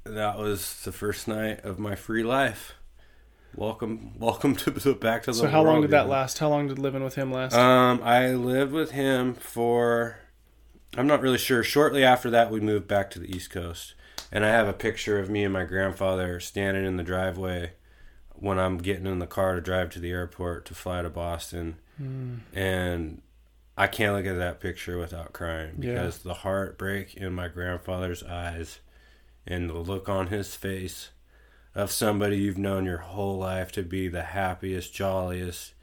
that was the first night of my free life. Welcome, welcome to the back to the. So how long did that last? How long did living with him last? Um, I lived with him for. I'm not really sure. Shortly after that, we moved back to the East Coast, and I have a picture of me and my grandfather standing in the driveway when I'm getting in the car to drive to the airport to fly to Boston, Hmm. and I can't look at that picture without crying Yeah. because the heartbreak in my grandfather's eyes and the look on his face of somebody you've known your whole life to be the happiest, jolliest,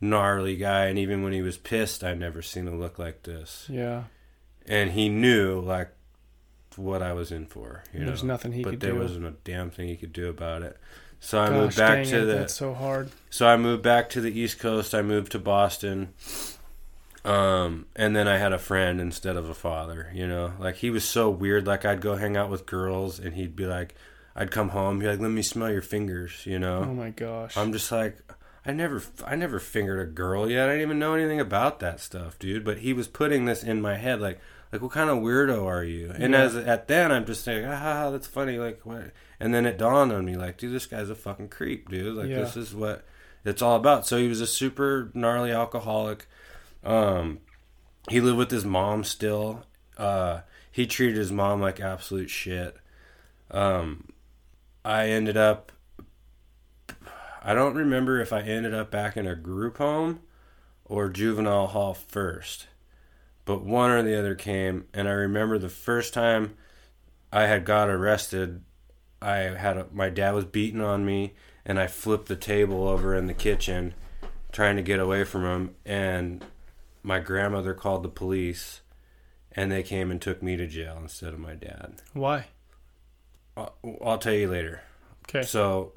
gnarly guy. And even when he was pissed, I'd never seen a look like this. yeah. And he knew, like, what I was in for. You There's know? nothing he but could there wasn't a damn thing he could do about it. So I Gosh, moved back to it, the That's so hard. so I moved back to the East Coast. I moved to Boston. Um, and then I had a friend instead of a father, you know? Like he was so weird. Like I'd go hang out with girls and he'd be like I'd come home, he'd be like, Let me smell your fingers, you know? Oh my gosh. I'm just like I never I never fingered a girl yet. I didn't even know anything about that stuff, dude. But he was putting this in my head like like what kind of weirdo are you? And Yeah. as at then I'm just like, ah, that's funny, like what and then it dawned on me like, dude, this guy's a fucking creep, dude. Like Yeah. this is what it's all about. So he was a super gnarly alcoholic. Um he lived with his mom still. Uh he treated his mom like absolute shit. Um I ended up I don't remember if I ended up back in a group home or juvenile hall first. But one or the other came and I remember the first time I had got arrested, I had a, my dad was beating on me and I flipped the table over in the kitchen trying to get away from him and my grandmother called the police and they came and took me to jail instead of my dad. Why? I'll, I'll tell you later. Okay. So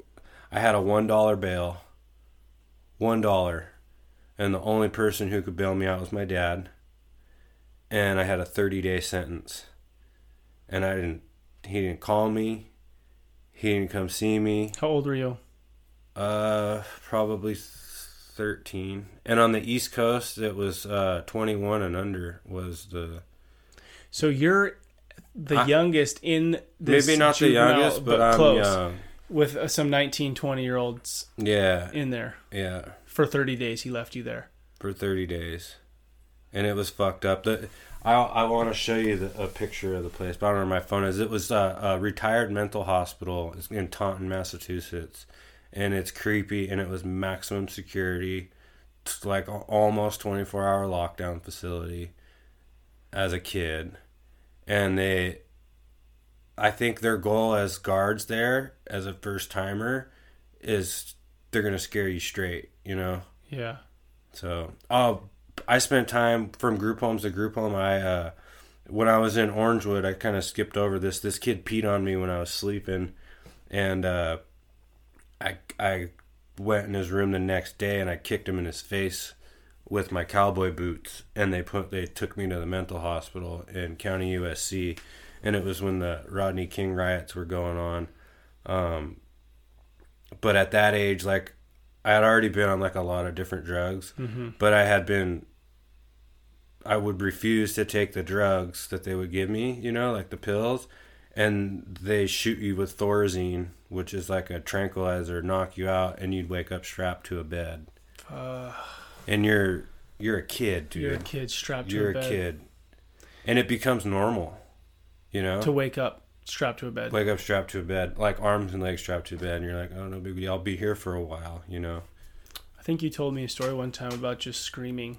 I had a one dollar bail. One dollar. And the only person who could bail me out was my dad. And I had a thirty day sentence. And I didn't he didn't call me. He didn't come see me. How old were you? Uh probably thirteen. And on the East Coast it was uh twenty one and under was the So you're the I- youngest in this maybe not the youngest, but, I'm close young. with uh, some 19, 20 year olds Yeah. in there. Yeah. For 30 days, he left you there. for 30 days and it was fucked up the i, I want to show you the, a picture of the place but i don't know where my phone is it was a, a retired mental hospital in taunton massachusetts and it's creepy and it was maximum security It's like almost 24 hour lockdown facility as a kid and they i think their goal as guards there as a first timer is they're gonna scare you straight you know Yeah. so, uh, I spent time from group homes to group home. I, uh, when I was in Orangewood, I kind of skipped over this. This kid peed on me when I was sleeping, and uh, I I went in his room the next day and I kicked him in his face with my cowboy boots. And they put they took me to the mental hospital in County USC, and it was when the Rodney King riots were going on. Um, but at that age, like I had already been on like a lot of different drugs, Mm-hmm. but I had been I would refuse to take the drugs that they would give me, you know, like the pills, and they shoot you with Thorazine, which is like a tranquilizer, knock you out, and you'd wake up strapped to a bed, Uh, and you're you're a kid, dude. you're a kid strapped to a bed. You're a kid, and it becomes normal, you know. To wake up strapped to a bed. Wake up strapped to a bed, like arms and legs strapped to a bed, and you're like, oh no, big deal. I'll be here for a while, you know. I think you told me a story one time about just screaming,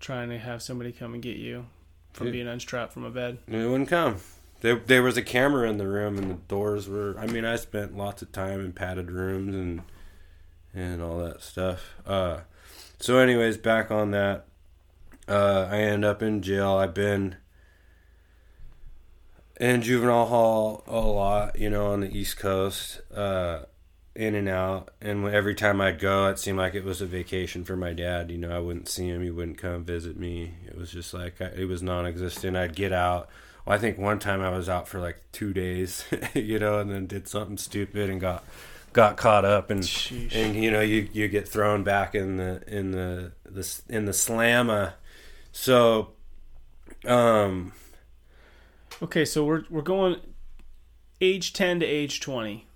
trying to have somebody come and get you from Yeah. being unstrapped from a bed. It wouldn't come. There, there was a camera in the room, and the doors were. I mean, I spent lots of time in padded rooms and and all that stuff. Uh, so, anyways, back on that, uh, I end up in jail. I've been in juvenile hall a lot, you know, on the East Coast. Uh, in and out, and every time I'd go, it seemed like it was a vacation for my dad. You know, I wouldn't see him; he wouldn't come visit me. It was just like it was non-existent. I'd get out. Well, I think one time I was out for like two days, [LAUGHS] you know, and then did something stupid and got got caught up and Sheesh. and you know you you get thrown back in the in the the in the slammer. So, um, Okay, so we're we're going age ten to age twenty.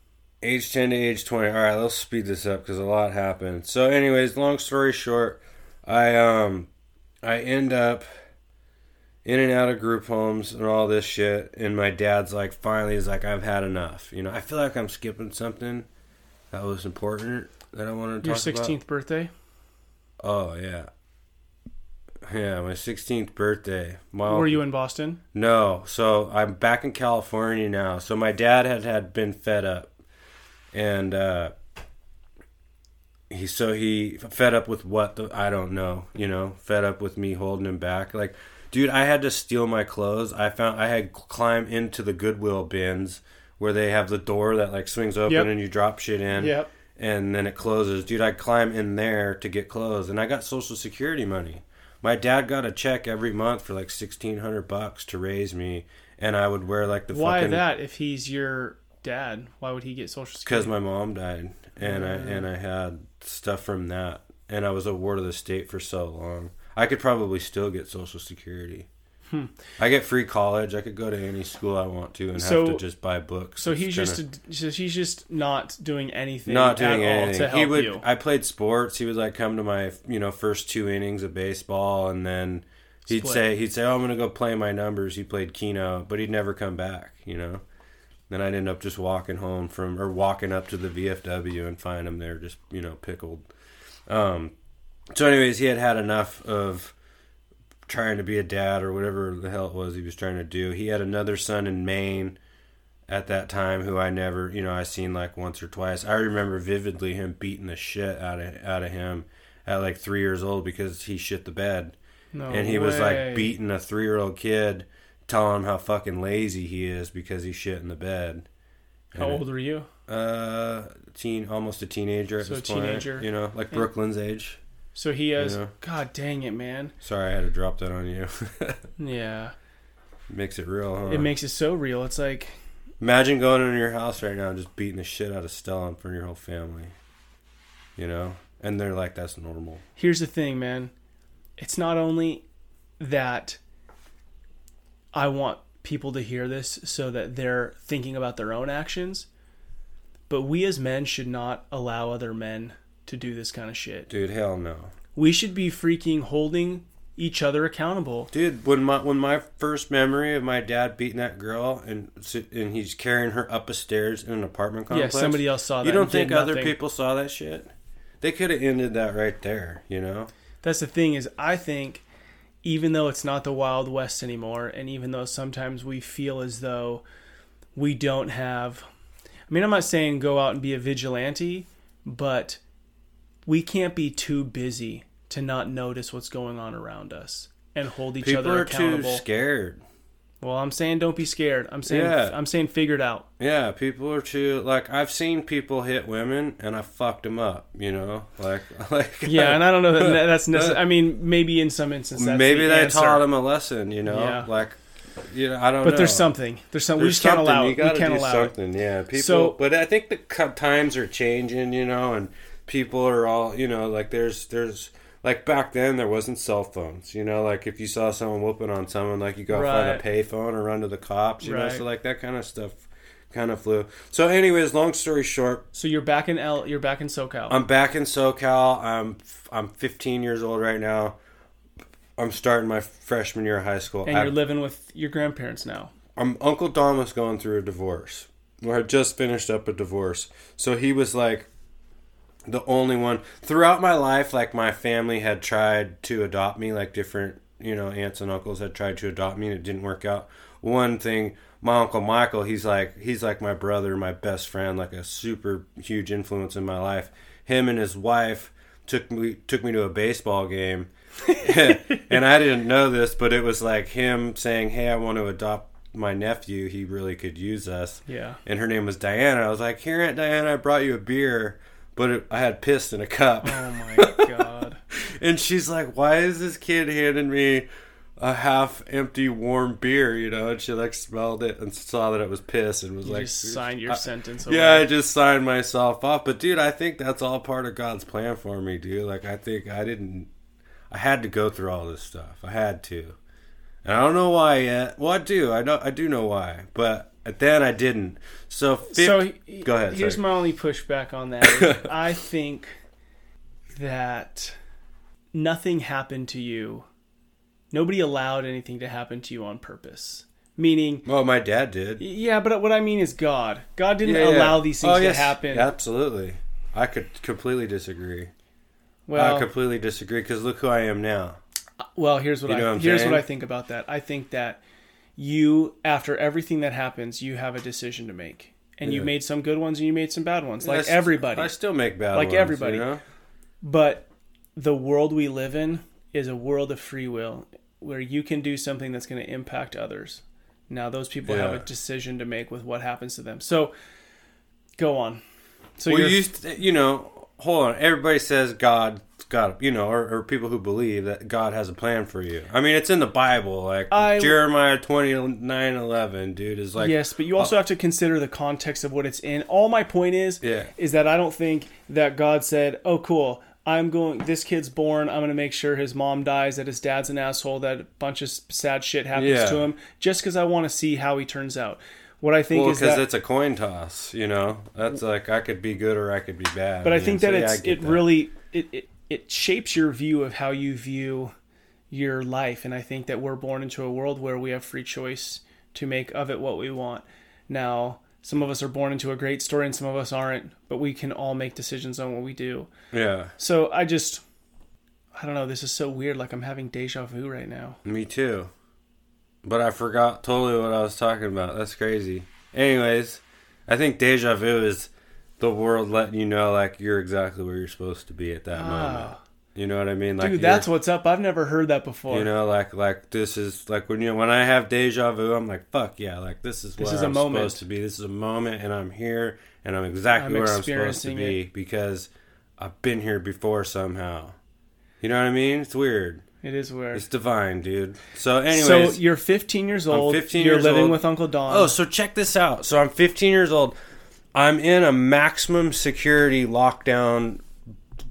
age 10 to age 20 all right let's speed this up because a lot happened so anyways long story short i um i end up in and out of group homes and all this shit and my dad's like finally he's like i've had enough you know i feel like i'm skipping something that was important that i wanted to Your talk sixteenth birthday. oh yeah yeah my 16th birthday my Were you in Boston? no, so I'm back in California now. So my dad had had been fed up, and uh, he so he fed up with what the I don't know. You know, fed up with me holding him back. Like, dude, I had to steal my clothes. I found I had climbed into the Goodwill bins where they have the door that like swings open Yep. and you drop shit in. Yep. And then it closes. Dude, I'd climb in there to get clothes, and I got Social Security money. My dad got a check every month for like sixteen hundred bucks to raise me, and I would wear like the Why fucking that? If he's your dad, why would he get social Security? because my mom died, and I and I had stuff from that, and I was a ward of the state for so long. I could probably still get Social Security. Hmm. I get free college. I could go to any school I want to and So- have to just buy books. so It's he's kinda- just a, so he's just not doing anything. not doing at all anything. to help he would. you. I played sports. He would like come to my you know first two innings of baseball, and then he'd Split. say he'd say, "Oh, I'm gonna go play my numbers." He played keno, but he'd never come back. You know. Then I'd end up just walking home from or walking up to the VFW and find him there just you know pickled. Um. So, anyways, he had had enough of trying to be a dad or whatever the hell it was he was trying to do. He had another son in Maine at that time who I never, you know, I seen like once or twice. I remember vividly him beating the shit out of out of him at like three years old because he shit the bed, no and he was like beating a three year old kid, telling him how fucking lazy he is because he shit in the bed. How And, old were you? Uh, teen, almost a teenager at So this a point. teenager. you know, like Brooklyn's age. So he has. Yeah. God dang it, man. Sorry, I had to drop that on you. [LAUGHS] Yeah, Makes it real, huh? it makes it so real. It's like Imagine going into your house right now and just beating the shit out of Stella in front of your whole family. You know? And they're like, that's normal. here's the thing, man. It's not only that I want people to hear this so that they're thinking about their own actions, but we as men should not allow other men to do this kind of shit. Dude, hell no. We should be freaking holding each other accountable. Dude, when my when my first memory of my dad beating that girl and and he's carrying her up a stairs in an apartment complex. yeah, somebody else saw that. You don't think other nothing. people saw that shit? They could have ended that right there, you know? That's the thing is I think even though it's not the Wild West anymore, and even though sometimes we feel as though we don't have I mean I'm not saying go out and be a vigilante, but we can't be too busy to not notice what's going on around us and hold each People other are too scared. well, I'm saying don't be scared. I'm saying Yeah. I'm saying figure it out. Yeah, people are too like I've seen people hit women and I fucked them up, you know? Like [LAUGHS] like Yeah, and I don't know that [LAUGHS] that's necessary. I mean, maybe in some instances maybe the they answer. taught them a lesson, you know? Yeah. Like you know, I don't know. But know. there's something. There's something. we There's just can't allow You it. We can't do allow it. something. Yeah, people. So- but I think the times are changing, you know, and people are all, you know, like there's there's like back then there wasn't cell phones, you know, like if you saw someone whooping on someone, like you go find a Right. payphone or run to the cops, you know, so like that kind of stuff kind of flew. So, anyways, long story short, So you're back in L. You're back in SoCal. I'm back in SoCal. I'm I'm 15 years old right now. I'm starting my freshman year of high school. and I- you're living with your grandparents now. um, Uncle Don was going through a divorce. Or had just finished up a divorce. So he was like the only one throughout my life like my family had tried to adopt me like different, you know, aunts and uncles had tried to adopt me and it didn't work out. One thing my uncle Michael, he's like he's like my brother, my best friend, like a super huge influence in my life. Him and his wife took me took me to a baseball game. [LAUGHS] and I didn't know this, but it was like him saying, "Hey, I want to adopt my nephew. He really could use us. Yeah. And her name was Diana. I was like, "Here, Aunt Diana, I brought you a beer." But it, I had pissed in a cup. Oh my [LAUGHS] god. And she's like, "Why is this kid handing me a half empty warm beer?" You know, and she like smelled it and saw that it was piss and was You like, just signed your I- sentence. Away. "Yeah, I just signed myself off." But dude, I think that's all part of God's plan for me, dude. Like, I think I didn't, I had to go through all this stuff. I had to, and I don't know why yet. Well, I do. I know. I do know why, but then I didn't. So, fif- so he- go ahead. Here's sorry. my only pushback on that. [LAUGHS] I think that nothing happened to you. Nobody allowed anything to happen to you on purpose. Meaning, well, my dad did. yeah, but what I mean is God. God didn't Yeah, yeah. allow these things Oh, to yes. happen. Absolutely. I could completely disagree. Well, I completely disagree because look who I am now. Well, here's what You I know what I'm here's saying? what I think about that. I think that you, after everything that happens, you have a decision to make, and you made some good ones and you made some bad ones, like I st- everybody. I still make bad Like ones, everybody. You know? But the world we live in is a world of free will, where you can do something that's going to impact others. Now, those people have a decision to make with what happens to them. So, go on. So well, you're, you, you know, hold on. Everybody says God, God, you know, or, or people who believe that God has a plan for you. I mean, it's in the Bible, like I- Jeremiah twenty nine eleven, dude, is like, yes, but you also uh, have to consider the context of what it's in. All my point is, Yeah. is that I don't think that God said, "Oh, cool, I'm going. This kid's born. I'm going to make sure his mom dies. That his dad's an asshole. That a bunch of sad shit happens Yeah. to him, just because I want to see how he turns out." What I think well, is because it's a coin toss, you know. That's like I could be good or I could be bad. but I think that so, yeah, it's it that. really it, it it shapes your view of how you view your life, and I think that we're born into a world where we have free choice to make of it what we want. Now, some of us are born into a great story, and some of us aren't, but we can all make decisions on what we do. yeah. So I just, I don't know. This is so weird. Like I'm having deja vu right now. Me too. But I forgot totally what I was talking about. That's crazy. Anyways, I think deja vu is the world letting you know like you're exactly where you're supposed to be at that moment. Ah, You know what I mean? Like dude, that's what's up. I've never heard that before. you know, like like this is like when you when I have deja vu, I'm like fuck yeah, like this is This is a I'm moment. supposed to be. This is a moment, and I'm here, and I'm exactly I'm where I'm supposed to be because I've been here before somehow. You know what I mean? It's weird. it is weird. It's divine, dude. So, anyways, so you're 15 years old. 15 you're years living old. with Uncle Don. Oh, so check this out. So I'm 15 years old. I'm in a maximum security lockdown,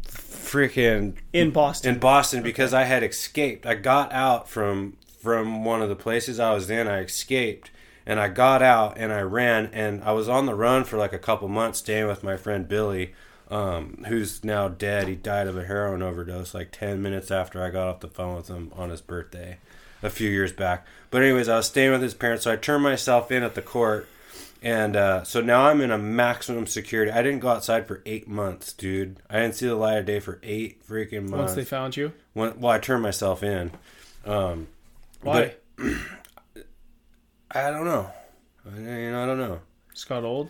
freaking in Boston. in Boston because I had escaped. I got out from from one of the places I was in. I escaped and I got out and I ran and I was on the run for like a couple months, staying with my friend Billy, um, who's now dead. He died of a heroin overdose like 10 minutes after I got off the phone with him on his birthday a few years back. But anyways, I was staying with his parents, so I turned myself in at the court. And uh, so now I'm in a maximum security. I didn't go outside for eight months, dude. I didn't see the light of day for eight freaking months. Once they found you, When, well, I turned myself in. Um, why? but I don't know. I, you know, I don't know. Just got old.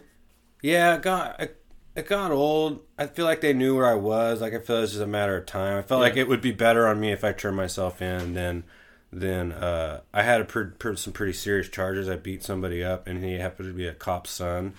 Yeah, it got it, it got old. I feel like they knew where I was. Like I feel it was just a matter of time. I felt like it would be better on me if I turned myself in than than uh, I had a per, per, some pretty serious charges. I beat somebody up, and he happened to be a cop's son.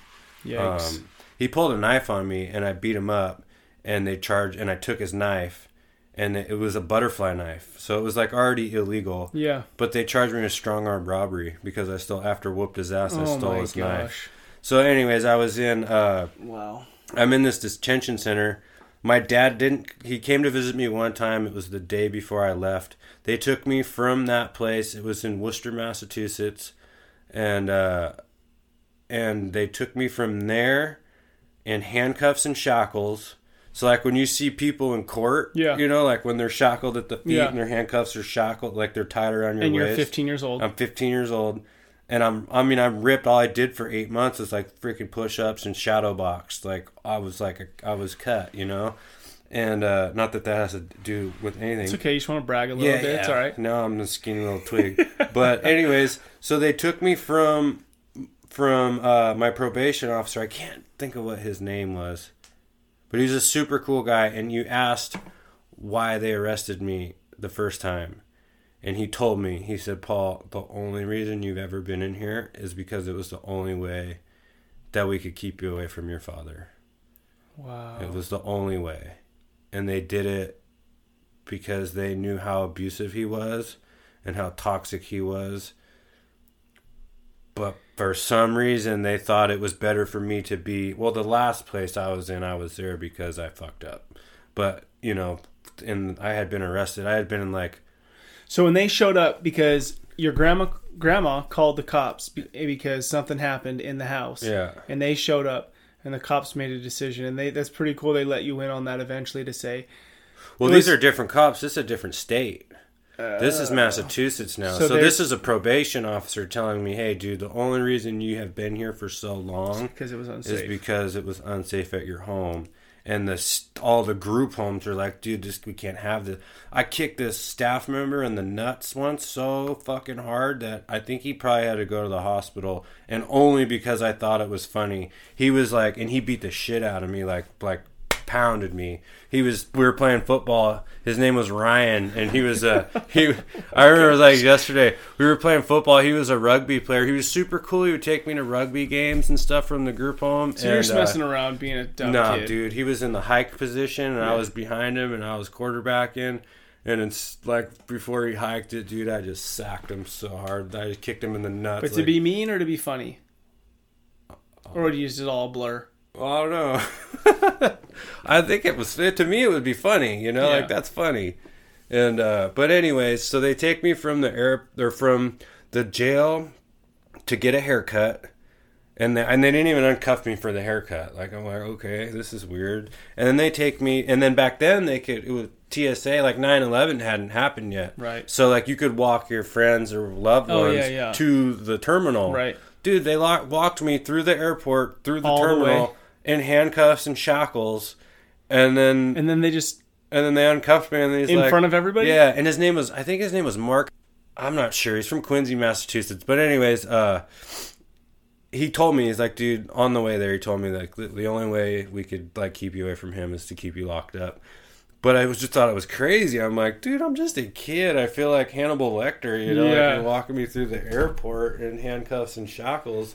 Yikes. Um, he pulled a knife on me, and I beat him up, and they charged, and I took his knife, and it was a butterfly knife, so it was like already illegal. yeah. But they charged me with strong arm robbery because I still, after whooped his ass, I Oh stole my his knife. So, anyways, I was in. Uh, Wow. I'm in this detention center. My dad didn't. He came to visit me one time. It was the day before I left. They took me from that place. It was in Worcester, Massachusetts, and uh, and they took me from there in handcuffs and shackles. So like when you see people in court, Yeah. you know, like when they're shackled at the feet Yeah. and their handcuffs are shackled, like they're tied around your And you're 15 years old. I'm 15 years old, and I'm I mean I'm ripped. All I did for eight months was like freaking push ups and shadow box. Like I was like a, I was cut, you know, and uh, not that that has to do with anything. it's okay. You just want to brag a little bit. It's all right. No, I'm a skinny little twig. but [LAUGHS] anyways, so they took me from from uh, my probation officer. I can't think of what his name was, but he was a super cool guy. And you asked why they arrested me the first time, And he told me, he said, Paul, the only reason you've ever been in here is because it was the only way that we could keep you away from your father. Wow. It was the only way. And they did it because they knew how abusive he was and how toxic he was. But for some reason, they thought it was better for me to be. Well, the last place I was in, I was there because I fucked up. But, you know, and I had been arrested. I had been in like. So when they showed up, because your grandma grandma called the cops because something happened in the house. Yeah. And they showed up, and the cops made a decision, and they that's pretty cool. They let you in on that eventually to say, Well, It these was- are different cops. This is a different state. this is Massachusetts now. So So, this is a probation officer telling me, "Hey, dude, the only reason you have been here for so long because it was unsafe. is because it was unsafe at your home." And the all the group homes are like, "Dude, this we can't have this." I kicked this staff member in the nuts once so fucking hard that I think he probably had to go to the hospital, and only because I thought it was funny. He was like, and he beat the shit out of me, like like pounded me. He was we were playing football. His name was Ryan and he was a he I remember like yesterday. We were playing football. He was a rugby player. He was super cool. He would take me to rugby games and stuff from the group home. so you're and, just uh, messing around being a dumb no, kid. dude, he was in the hike position, and I was behind him, and I was quarterbacking. And it's like before he hiked it, dude, I just sacked him so hard. I just kicked him in the nuts. But to like- be mean or to be funny, or would you just all blur? Well, I don't know. [LAUGHS] I think it was to me. It would be funny, you know, Yeah. like that's funny. And uh, but anyways, so they take me from the air, they're from the jail to get a haircut, and they, and they didn't even uncuff me for the haircut. Like I'm like, okay, this is weird. And then they take me, and then back then they could it was TSA like 9/11 hadn't happened yet, Right. So like you could walk your friends or loved Oh, ones yeah, yeah. to the terminal, Right. Dude, they lock, walked me through the airport, through the All terminal. In handcuffs and shackles, and then and, then they just and then they uncuffed me, and he's in like, front of everybody. yeah, and his name was I think his name was Mark. I'm not sure. He's from Quincy, Massachusetts. But anyways, uh, he told me he's like, dude, on the way there, he told me like the, the only way we could like keep you away from him is to keep you locked up. But I was just thought it was crazy. I'm like, dude, I'm just a kid. I feel like Hannibal Lecter, you know, like you're walking me through the airport in handcuffs and shackles.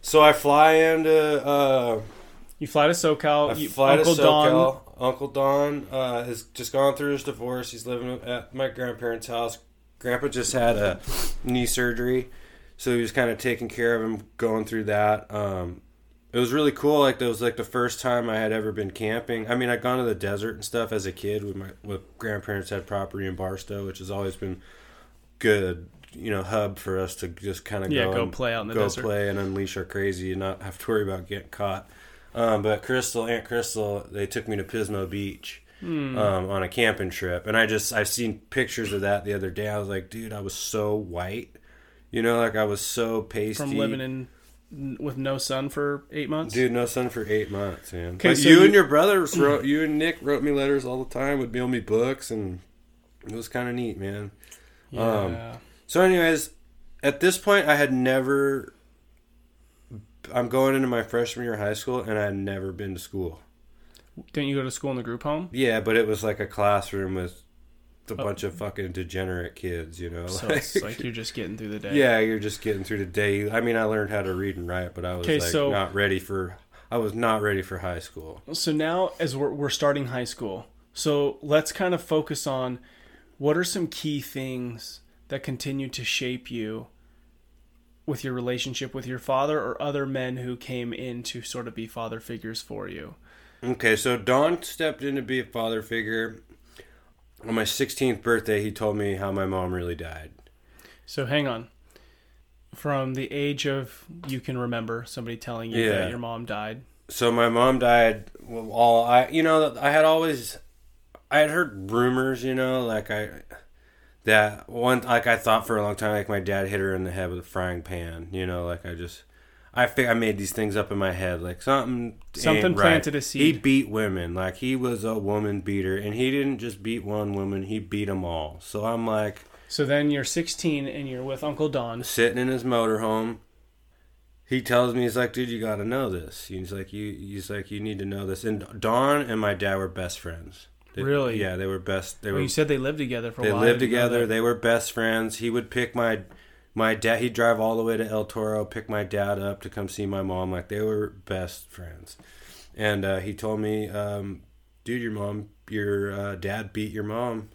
So I fly into uh, You fly to SoCal. I you, fly Uncle to Don. SoCal. Uncle Don uh, has just gone through his divorce. He's living at my grandparents' house. Grandpa just had a knee surgery, so he was kind of taking care of him, going through that. Um, it was really cool. Like that was like the first time I had ever been camping. I mean, I'd gone to the desert and stuff as a kid with my with grandparents had property in Barstow, which has always been good. You know, hub for us to just kind of Yeah, go, go play out in the go desert. play and unleash our crazy and not have to worry about getting caught. Um, but Crystal, Aunt Crystal, they took me to Pismo Beach Hmm. um, on a camping trip, and I just I've seen pictures of that the other day. I was like, dude, I was so white, you know, like I was so pasty. from living in with no sun for eight months. Dude, no sun for eight months, man. Okay, but so you, you- and your brothers [CLEARS THROAT] wrote, you and Nick wrote me letters all the time, would mail me books, and it was kind of neat, man. yeah. um, So, anyways, at this point, I had never. I'm going into my freshman year of high school, and I had never been to school. Didn't you go to school in the group home? Yeah, but it was like a classroom with a oh. bunch of fucking degenerate kids, you know. Oh. So it's like you're [LAUGHS] just getting through the day. yeah, you're just getting through the day. I mean, I learned how to read and write, but I was Okay, like so- not ready for. I was not ready for high school. So now, as we're, we're starting high school, so let's kind of focus on what are some key things that continue to shape you with your relationship with your father or other men who came in to sort of be father figures for you. Okay, so Don stepped in to be a father figure. On my 16th birthday, he told me how my mom really died. So hang on. From the age of you can remember somebody telling you Yeah. that your mom died. So my mom died. Well, all I, you know, I had always, I had heard rumors, you know, like I, that one, like I thought for a long time, like my dad hit her in the head with a frying pan, you know, like I just, I I made these things up in my head, like something, Something ain't right. planted a seed. He beat women, like he was a woman beater, and he didn't just beat one woman, he beat them all. So I'm like So then you're 16 and you're with Uncle Don. sitting in his motorhome. He tells me he's like, dude, you got to know this. He's like, you, he's like, you need to know this. And Don and my dad were best friends. They- Really? Yeah, they were best. They Well, were. you said they lived together for a they lived together. They were best friends. He would pick my my dad. He'd drive all the way to El Toro, pick my dad up to come see my mom. Like they were best friends. And uh, he told me, um, "Dude, your mom, your uh, dad beat your mom,"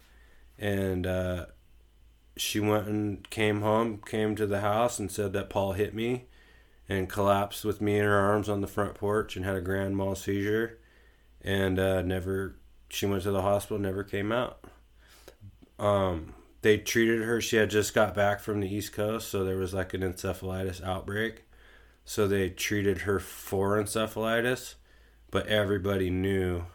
and uh, she went and came home, came to the house, and said that Paul hit me, and collapsed with me in her arms on the front porch and had a grand mal seizure, and uh, never. She went to the hospital, never came out. Um, they treated her. She had just got back from the East Coast, so there was like an encephalitis outbreak. So they treated her for encephalitis, but everybody knew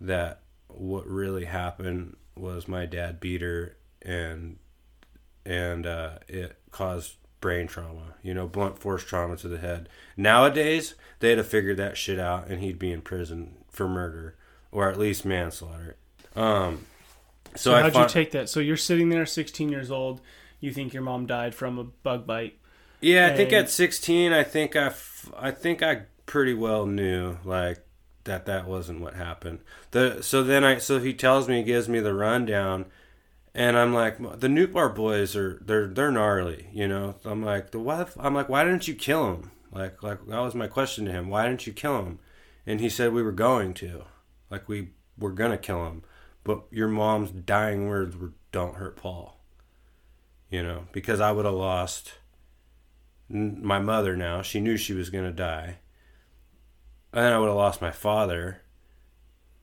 that what really happened was my dad beat her and and uh, it caused brain trauma, you know, blunt force trauma to the head. Nowadays, they'd have figured that shit out and he'd be in prison for murder or at least manslaughter. Um, so, So, how'd you take that? So you're sitting there, 16 years old. You think your mom died from a bug bite. Yeah, I think at 16, I think I, f- I think I pretty well knew like that that wasn't what happened. The so then I so he tells me, he gives me the rundown, and I'm like, the Newport boys are they're they're gnarly, you know. I'm like, the what? I'm like, why didn't you kill him? Like like that was my question to him. Why didn't you kill him? And he said we were going to, like we were gonna kill him, but your mom's dying words were don't hurt Paul. You know, because I would have lost my mother now. She knew she was going to die. And then I would have lost my father.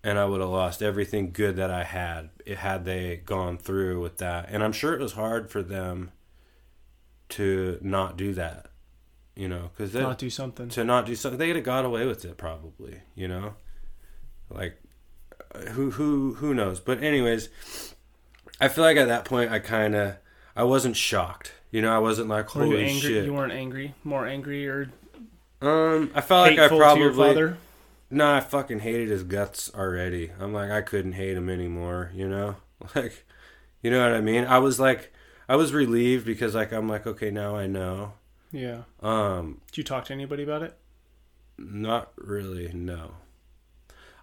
And I would have lost everything good that I had had they gone through with that. And I'm sure it was hard for them to not do that. You know, because they. Not do something. to not do something, they'd have got away with it probably. You know, like who who who knows? But anyways, I feel like at that point I kind of I wasn't shocked. You know, I wasn't like Were you angry? shit. You weren't angry. More angry or Um, I felt like I probably to your father? no, I fucking hated his guts already. I'm like I couldn't hate him anymore. You know, [LAUGHS] like you know what I mean. I was like I was relieved because like I'm like okay now I know. Yeah. Um, Did you talk to anybody about it? Not really, no.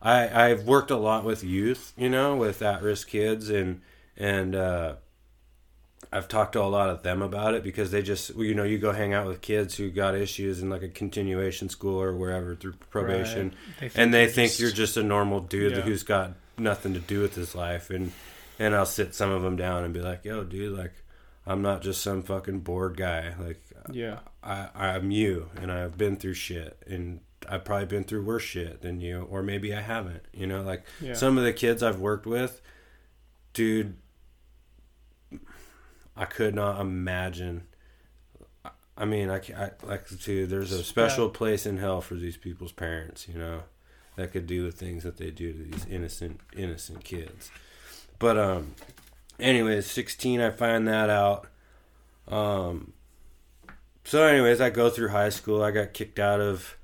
I I've worked a lot with youth, you know, with at-risk kids, and and uh, I've talked to a lot of them about it because they just, you know, you go hang out with kids who got issues in like a continuation school or wherever through probation, Right. They and they think just- you're just a normal dude Yeah. who's got nothing to do with his life, and and I'll sit some of them down and be like, yo, dude, like. I'm not just some fucking bored guy. Like Yeah. I, I'm you, and I've been through shit, and I've probably been through worse shit than you, or maybe I haven't. You know, like Yeah. some of the kids I've worked with, dude, I could not imagine. I mean, I, I like to. There's a special place in hell for these people's parents, you know, that could do the things that they do to these innocent, innocent kids. But um, anyways, 16, I find that out. Um, so, anyways, I go through high school. I got kicked out of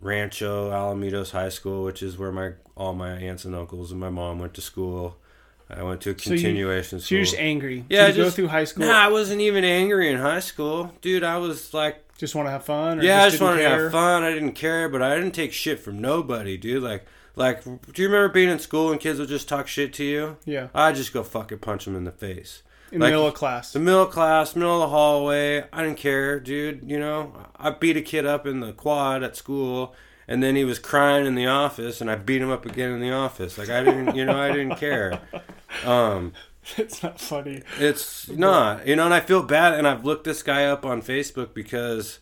Rancho Alamitos High School, which is where my all my aunts and uncles and my mom went to school. I went to a So you- continuation So school. you're just angry. Yeah, So you go through high school. Nah, I wasn't even angry in high school, dude. I was like, Just want to have fun. Or yeah, I just wanted to have fun. I didn't care, but I didn't take shit from nobody, dude. Like, like, do you remember being in school and kids would just talk shit to you? Yeah. I'd just go fucking punch them in the face. In Like, the middle of class. The middle of class, middle of the hallway. I didn't care, dude. You know, I beat a kid up in the quad at school, and then he was crying in the office, and I beat him up again in the office. Like I didn't, you know, I didn't care. Um, [LAUGHS] it's not funny. it's not, you know, and I feel bad, and I've looked this guy up on Facebook because,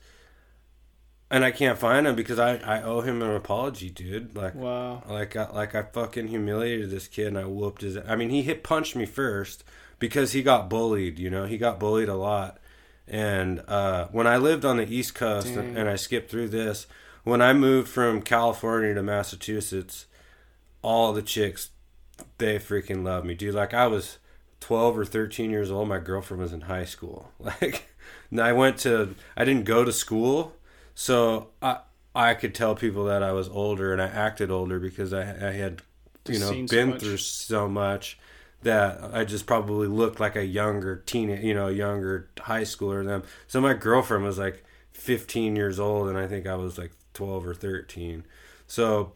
and I can't find him because I I owe him an apology, dude. Like Wow. like I, like I fucking humiliated this kid and I whooped his. I mean, he hit punched me first because he got bullied. You know, he got bullied a lot. And uh, when I lived on the East Coast Dang. and I skipped through this, when I moved from California to Massachusetts, all the chicks they freaking loved me, dude. Like I was twelve or thirteen years old. My girlfriend was in high school. [LAUGHS] Like, and I went to. I didn't go to school, so I I could tell people that I was older and I acted older because I I had you know seen so been through so much that I just probably looked like a younger teen, you know, younger high schooler than them. So my girlfriend was like 15 years old, and I think I was like 12 or 13. So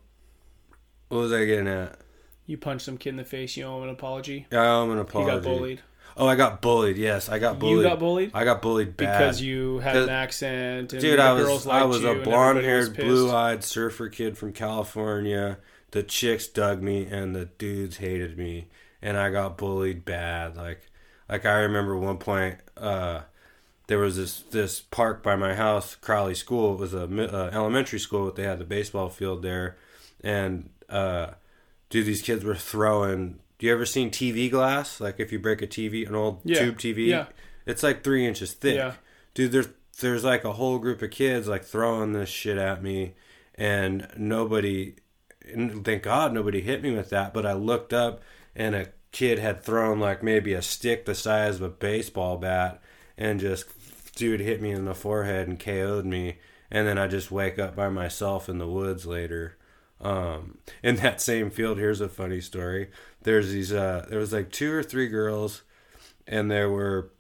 what was I getting at? You punched some kid in the face. You owe him an apology. I owe him an apology. He got bullied Oh, I got bullied. Yes, I got bullied. You got bullied I got bullied bad. because you had an accent. And Dude, I was I was a and everybody was blonde-haired, blue-eyed surfer kid from California. The chicks dug me, and the dudes hated me, and I got bullied bad. Like, like I remember one point, uh, there was this this park by my house, Crowley School. It was a uh, elementary school, but they had the baseball field there, and uh, dude, these kids were throwing. Do you ever seen TV glass? Like if you break a TV, an old Yeah. tube TV, Yeah. it's like three inches thick Yeah. dude there's there's like a whole group of kids like throwing this shit at me and nobody and thank god nobody hit me with that but i looked up and a kid had thrown like maybe a stick the size of a baseball bat and just dude hit me in the forehead and KO'd me and then I just wake up by myself in the woods later um, in that same field here's a funny story there's these uh, there was like two or three girls and there were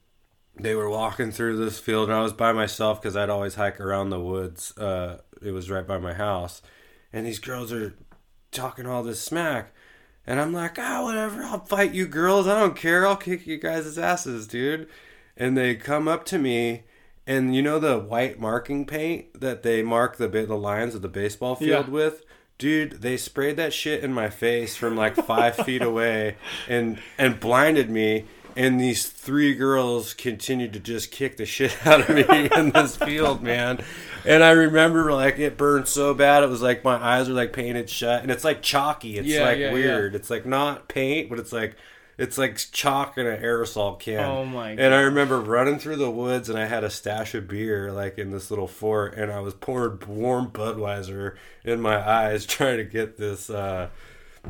they were walking through this field and I was by myself because I'd always hike around the woods. Uh, it was right by my house. And these girls are talking all this smack. And I'm like, ah, whatever, I'll fight you girls. I don't care. I'll kick you guys' asses, dude. And they come up to me and you know the white marking paint that they mark the the lines of the baseball field Yeah. with? Dude, they sprayed that shit in my face from like five feet away and and blinded me. And these three girls continued to just kick the shit out of me [LAUGHS] in this field, man. And I remember like it burned so bad, it was like my eyes were like painted shut, and it's like chalky. It's Yeah, like yeah, yeah. weird. It's like not paint, but it's like it's like chalk in an aerosol can. Oh my And I remember running through the woods, and I had a stash of beer like in this little fort, and I was pouring warm Budweiser in my eyes, [LAUGHS] trying to get this uh,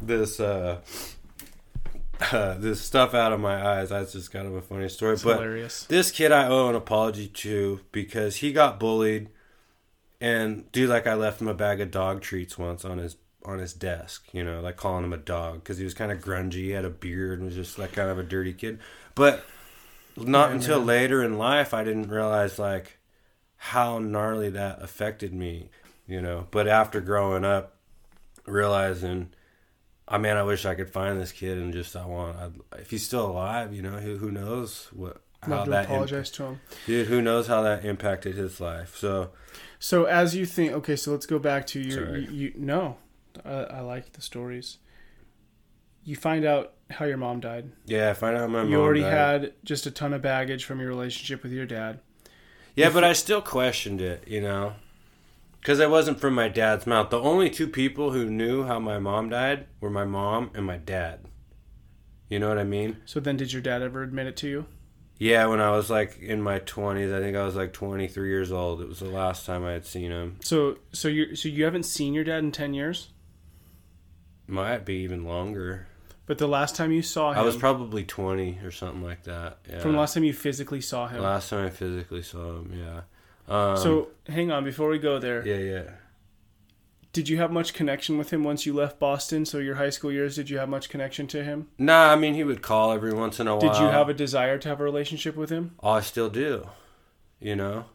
this uh, uh, this stuff out of my eyes. That's just kind of a funny story. It's but hilarious. this kid I owe an apology to because he got bullied, and dude, like I left him a bag of dog treats once on his on his desk. You know, like calling him a dog because he was kind of grungy, he had a beard, and was just like kind of a dirty kid. But not Yeah, until later in life I didn't realize like how gnarly that affected me. You know, but after growing up, realizing. Ah, I mean, I wish I could find this kid and just I want I'd, if he's still alive, you know, who who knows what how that apologize to him. dude who knows how that impacted his life. So So as you think, okay, so let's go back to your. You, you, no, I, I like the stories. You find out how your mom died. yeah, I find out my mom. you already died. had just a ton of baggage from your relationship with your dad. yeah, you but I still questioned it, you know, because it wasn't from my dad's mouth. The only two people who knew how my mom died were my mom and my dad. You know what I mean? So then, did your dad ever admit it to you? Yeah, when I was like in my twenties, I think I was like twenty three years old. It was the last time I had seen him. So, so you, so you haven't seen your dad in ten years, Might be even longer. but the last time you saw him, I was probably twenty or something like that. Yeah. from the last time you physically saw him. Last time I physically saw him, yeah. Um, so, hang on, before we go there, yeah, yeah. did you have much connection with him once you left Boston? So your high school years, did you have much connection to him? Nah, I mean he would call every once in a while. Did you have a desire to have a relationship with him? Oh, I still do. You know,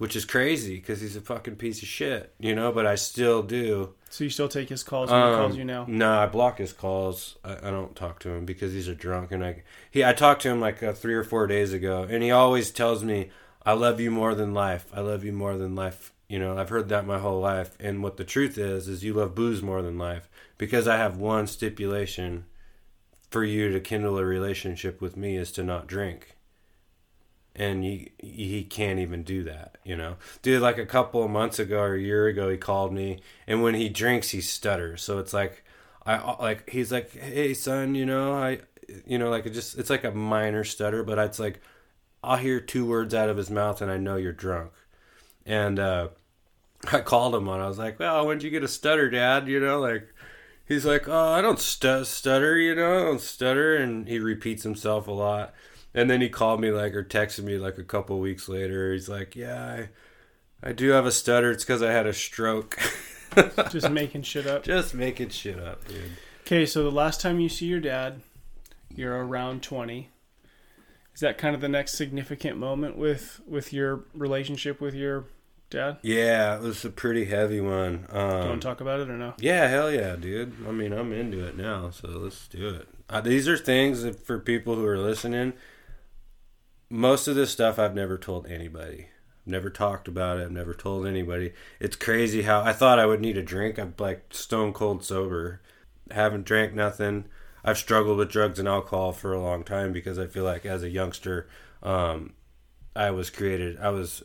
which is crazy because he's a fucking piece of shit. You know, but I still do. So you still take his calls when he Um, calls you now? No, I block his calls. I, I don't talk to him because he's a drunk, and I he I talked to him like uh, three or four days ago, and he always tells me, "I love you more than life. I love you more than life." You know, I've heard that my whole life, and what the truth is is you love booze more than life because I have one stipulation for you to kindle a relationship with me is to not drink. And he he can't even do that, you know. Dude, like a couple of months ago or a year ago, he called me, and when he drinks, he stutters. So it's like, I like he's like, hey son, you know, I, you know, like it just it's like a minor stutter, but it's like, I'll hear two words out of his mouth, and I know you're drunk. And uh, I called him on. I was like, well, when'd you get a stutter, Dad? You know, like he's like, oh, I don't stu- stutter, you know, I don't stutter, and he repeats himself a lot. And then he called me like or texted me like a couple weeks later. He's like, yeah, I, I do have a stutter. It's because I had a stroke. [LAUGHS] Just making shit up. Just making shit up, dude. Okay, so the last time you see your dad, you're around 20. Is that kind of the next significant moment with with your relationship with your dad? Yeah, it was a pretty heavy one. Do you Um, want to talk about it or no? yeah, hell yeah, dude. I mean, I'm into it now, so let's do it. Uh, these are things that for people who are listening. Most of this stuff I've never told anybody. I've never talked about it. I've never told anybody. It's crazy how I thought I would need a drink. I'm like stone cold sober. Haven't drank nothing. I've struggled with drugs and alcohol for a long time because I feel like as a youngster, um, I was created. I was,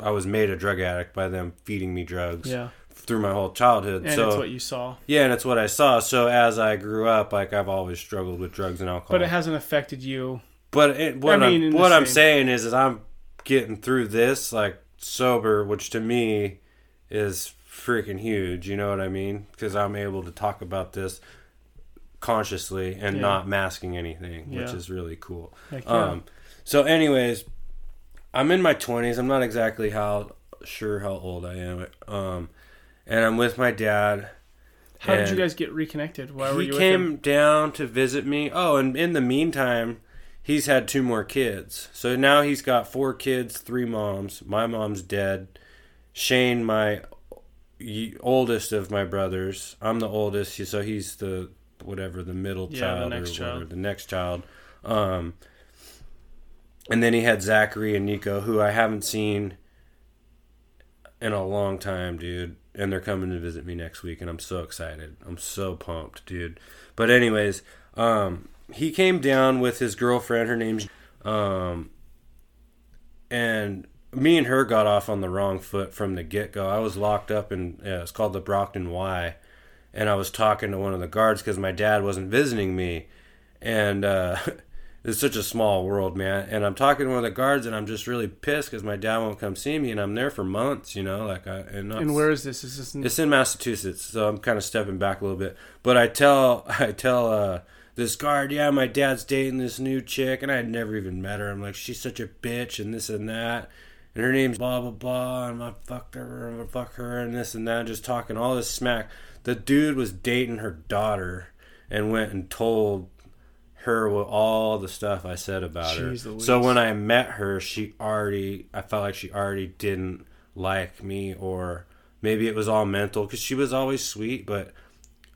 I was made a drug addict by them feeding me drugs Yeah. through my whole childhood. And so it's what you saw. yeah, and it's what I saw. So as I grew up, like I've always struggled with drugs and alcohol. But it hasn't affected you. But it, what I mean, I'm, what I'm same- saying is, is I'm getting through this like sober, which to me is freaking huge. You know what I mean? Because I'm able to talk about this consciously and Yeah. not masking anything, which is really cool. Yeah. Um, so, anyways, I'm in my 20s. I'm not exactly how sure how old I am. Um, and I'm with my dad. How did you guys get reconnected? Why were he you him? came down to visit me. Oh, and in the meantime, he's had two more kids. So now he's got four kids, three moms. My mom's dead. Shane, my oldest of my brothers. I'm the oldest, so he's the whatever the middle Yeah, the child next or whatever, child. the next child. Um, and then he had Zachary and Nico, who I haven't seen in a long time, dude. And they're coming to visit me next week, and I'm so excited. I'm so pumped, dude. But anyways, um, he came down with his girlfriend. Her name's um, and me and her got off on the wrong foot from the get go. I was locked up in yeah, it's called the Brockton Y, and I was talking to one of the guards because my dad wasn't visiting me, and uh, [LAUGHS] it's such a small world, man. And I'm talking to one of the guards, and I'm just really pissed because my dad won't come see me, and I'm there for months, you know, like I and, not, And where is this? Is this in, it's in Massachusetts, so I'm kind of stepping back a little bit. But I tell [LAUGHS] I tell uh, this guard, yeah, my dad's dating this new chick, and I had never even met her. I'm like, she's such a bitch, and this and that, and her name's blah blah blah, and I fucked her, and I fuck her, and this and that, just talking all this smack. The dude was dating her daughter, and went and told her what all the stuff I said about Jeez her. So when I met her, she already, I felt like she already didn't like me, or maybe it was all mental because she was always sweet, but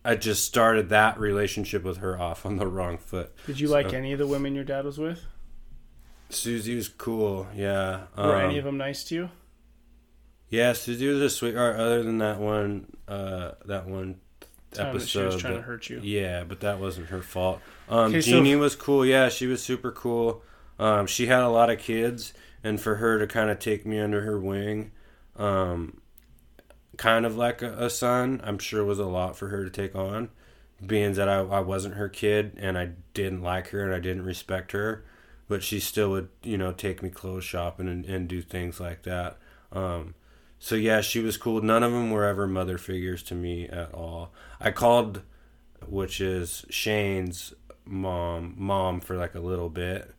I just started that relationship with her off on the wrong foot. did you like any of the women your dad was with? Susie was cool, yeah. Were Um, any of them nice to you? Yeah, Susie was a sweetheart. Other than that one, uh, that one Time that she episode, was trying to hurt you. Yeah, but that wasn't her fault. Um, Okay, so- Jeannie was cool. Yeah, she was super cool. Um, she had a lot of kids, and for her to kind of take me under her wing, um, kind of like a, a son, I'm sure was a lot for her to take on. Being that I, I wasn't her kid and I didn't like her and I didn't respect her, but she still would, you know, take me clothes shopping and, and do things like that. Um, so yeah, she was cool. None of them were ever mother figures to me at all. I called, which is Shane's mom, mom for like a little bit,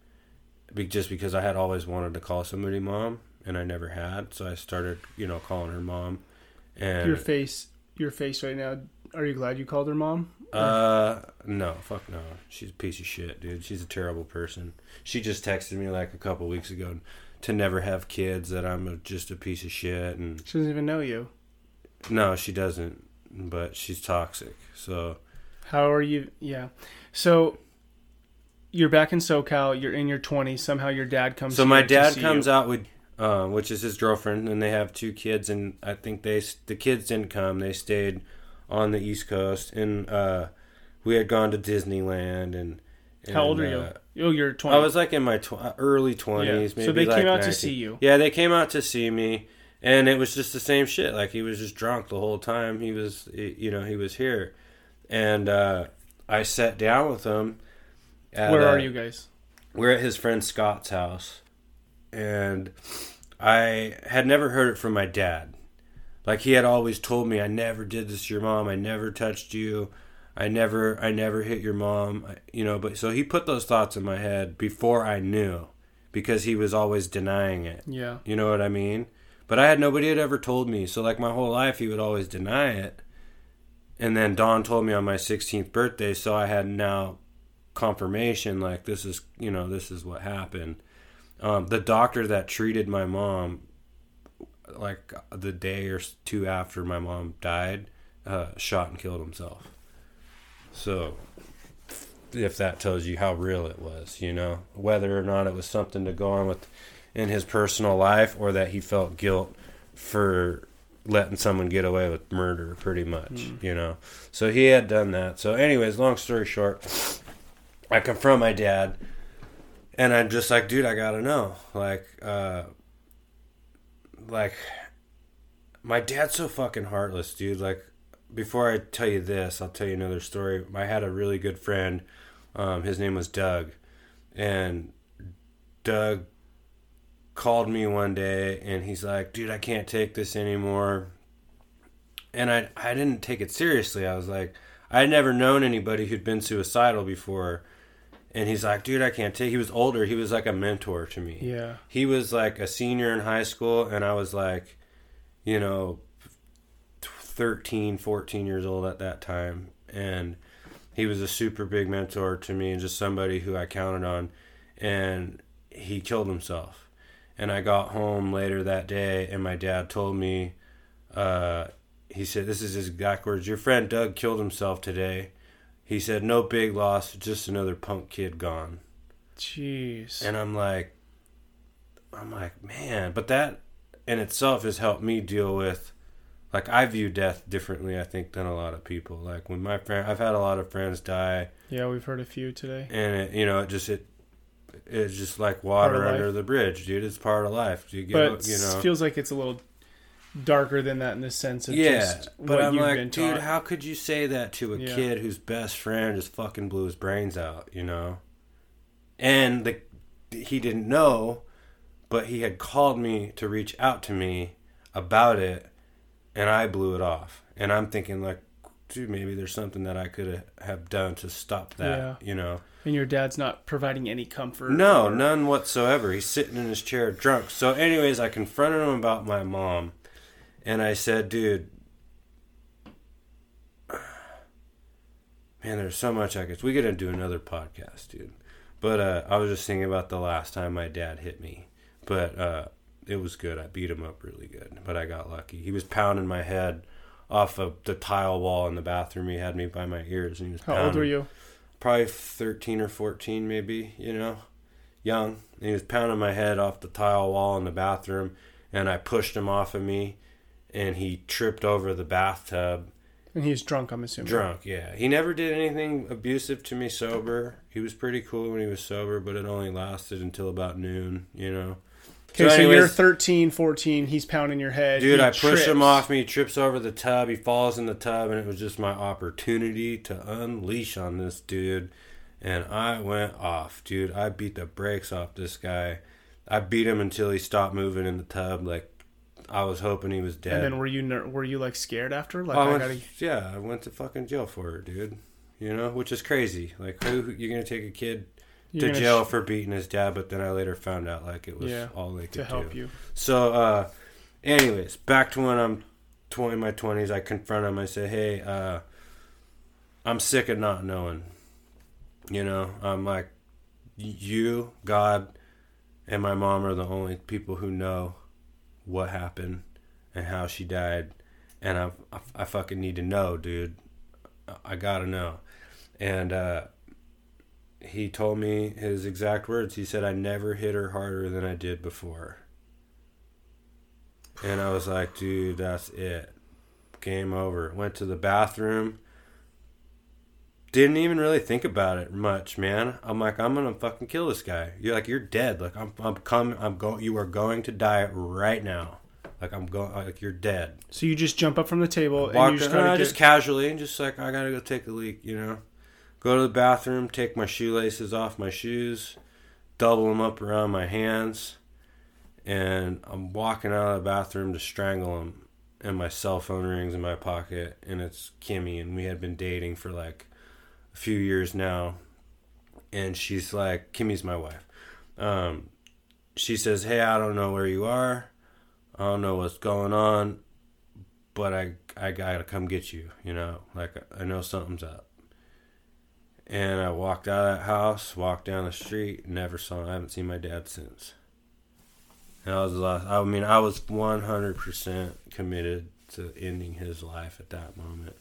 just because I had always wanted to call somebody mom and I never had. So I started, you know, calling her mom. And Your face, your face right now. Are you glad you called her mom? uh, no, fuck no. She's a piece of shit, dude. She's a terrible person. She just texted me like a couple weeks ago to never have kids. That I'm a, just a piece of shit, and She doesn't even know you. no, she doesn't. But she's toxic. So How are you? Yeah. So you're back in SoCal. You're in your 20s. Somehow your dad comes. so my dad comes you. out with, uh, which is his girlfriend, and they have two kids, and I think they the kids didn't come. They stayed on the East Coast, and uh, we had gone to Disneyland, and, and How old are uh, you? Oh, you're 20. I was like in my tw- early twenties, Yeah. maybe. So they like came out to see you. Yeah, they came out to see me, and it was just the same shit. Like he was just drunk the whole time. He was, you know, he was here, and uh, I sat down with him. At, Where are you guys? We're at his friend Scott's house, and I had never heard it from my dad. Like he had always told me, I never did this to your mom. I never touched you. I never, I never hit your mom. I- You know, but so he put those thoughts in my head before I knew, because he was always denying it. Yeah. You know what I mean? But I had nobody had ever told me. So like my whole life, he would always deny it. And then Don told me on my 16th birthday, so I had now confirmation like this is you know this is what happened. Um, the doctor that treated my mom like the day or two after my mom died, uh, shot and killed himself. So, if that tells you how real it was, you know, whether or not it was something to go on with in his personal life or that he felt guilt for letting someone get away with murder pretty much mm. you know so he had done that so anyways long story short i confront my dad and i'm just like dude i gotta know like uh like my dad's so fucking heartless dude like before i tell you this i'll tell you another story i had a really good friend um, his name was doug and doug called me one day and he's like, dude, I can't take this anymore. And I, I didn't take it seriously. I was like, I had never known anybody who'd been suicidal before. And he's like, dude, I can't take. He was older. He was like a mentor to me. Yeah. He was like a senior in high school, and I was like, you know, 13, 14 years old at that time. And he was a super big mentor to me and just somebody who I counted on. And he killed himself. And I got home later that day, and my dad told me, uh, he said, This is his exact words. Your friend Doug killed himself today. He said, No big loss, just another punk kid gone. Jeez. And I'm like, I'm like, man, but that in itself has helped me deal with, like, I view death differently, I think, than a lot of people. Like, when my friend, I've had a lot of friends die. Yeah, we've heard a few today. And, it, you know, it just, it it's just like water under the bridge, dude. It's part of life. You get, but you know, it feels like it's a little darker than that in the sense of yeah. just but I'm like, dude, how could you say that to a yeah. kid whose best friend just fucking blew his brains out? You know, and the he didn't know, but he had called me to reach out to me about it, and I blew it off. And I'm thinking like, dude, maybe there's something that I could have done to stop that. Yeah. You know. And your dad's not providing any comfort. No, or... none whatsoever. He's sitting in his chair drunk. So, anyways, I confronted him about my mom, and I said, "Dude, man, there's so much I could. We got to do another podcast, dude." But uh, I was just thinking about the last time my dad hit me, but uh, it was good. I beat him up really good, but I got lucky. He was pounding my head off of the tile wall in the bathroom. He had me by my ears, and he was. How pounding. old were you? probably 13 or 14 maybe you know young and he was pounding my head off the tile wall in the bathroom and i pushed him off of me and he tripped over the bathtub and he's drunk i'm assuming drunk yeah he never did anything abusive to me sober he was pretty cool when he was sober but it only lasted until about noon you know Okay, so, anyways, you're 13, 14. He's pounding your head. Dude, I push him off me. He trips over the tub. He falls in the tub, and it was just my opportunity to unleash on this dude. And I went off, dude. I beat the brakes off this guy. I beat him until he stopped moving in the tub. Like I was hoping he was dead. And then were you were you like scared after? Like I, went, gotta... yeah, I went to fucking jail for it, dude. You know, which is crazy. Like who you're gonna take a kid to jail sh- for beating his dad, but then I later found out like it was yeah, all they could to help do. you. So, uh, anyways, back to when I'm 20 my 20s, I confront him. I say, "Hey, uh, I'm sick of not knowing." You know, I'm like, you, God, and my mom are the only people who know what happened and how she died, and I, I, I fucking need to know, dude. I gotta know, and uh, he told me his exact words. He said, I never hit her harder than I did before. And I was like, dude, that's it. Game over. Went to the bathroom. Didn't even really think about it much, man. I'm like, I'm gonna fucking kill this guy. You're like, you're dead. Like, I'm, I'm coming. I'm going. You are going to die right now. Like, I'm going. Like, you're dead. So you just jump up from the table and you just, uh, just casually and just like, I gotta go take a leak, you know go to the bathroom, take my shoelaces off my shoes, double them up around my hands, and I'm walking out of the bathroom to strangle him. And my cell phone rings in my pocket, and it's Kimmy, and we had been dating for like few years now. And she's like, Kimmy's my wife. Um, she says, Hey, I don't know where you are. I don't know what's going on, but I I gotta come get you. You know, like I know something's up. And I walked out of that house, walked down the street, never saw. I haven't seen my dad since. And I was lost. I mean, I was 100% committed to ending his life at that moment.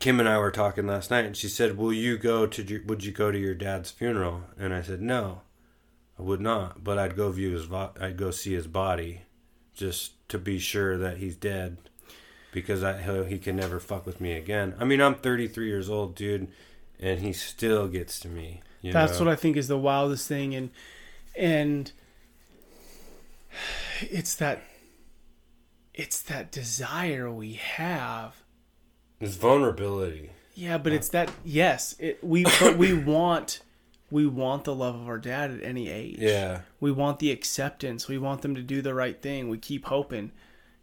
Kim and I were talking last night, and she said, "Will you go to? Your, would you go to your dad's funeral?" And I said, "No, I would not. But I'd go view his. I'd go see his body, just to be sure that he's dead, because I he can never fuck with me again. I mean, I'm 33 years old, dude, and he still gets to me. That's know? what I think is the wildest thing, and and it's that it's that desire we have it's vulnerability. Yeah, but it's that yes, it, we but we [COUGHS] want we want the love of our dad at any age. Yeah. We want the acceptance. We want them to do the right thing. We keep hoping.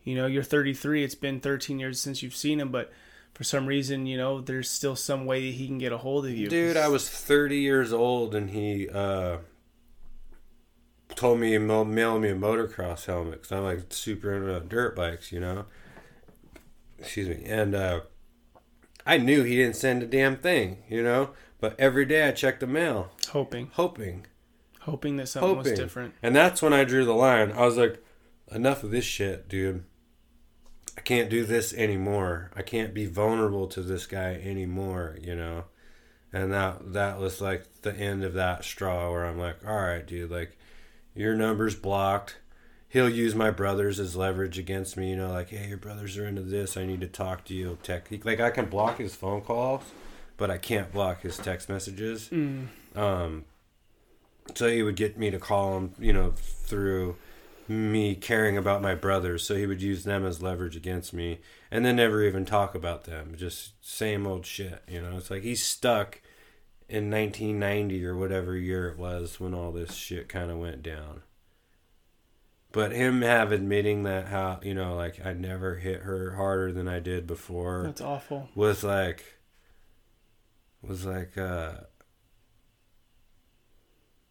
You know, you're 33. It's been 13 years since you've seen him, but for some reason, you know, there's still some way that he can get a hold of you. Dude, I was 30 years old and he uh, told me to mail me a motocross helmet because I'm like super into dirt bikes, you know. Excuse me. And uh, I knew he didn't send a damn thing, you know. But every day I checked the mail, hoping, hoping, hoping that something hoping. was different. And that's when I drew the line. I was like, enough of this shit, dude. I can't do this anymore. I can't be vulnerable to this guy anymore, you know. And that that was like the end of that straw where I'm like, all right, dude, like your number's blocked he'll use my brothers as leverage against me. You know, like, hey, your brothers are into this. I need to talk to you. Tech, like I can block his phone calls, but I can't block his text messages. Mm. Um, so he would get me to call him, you know, through me caring about my brothers. So he would use them as leverage against me, and then never even talk about them. Just same old shit. You know, it's like he's stuck in 1990 or whatever year it was when all this shit kind of went down. But him have admitting that how you know like I never hit her harder than I did before. That's awful. Was like was like uh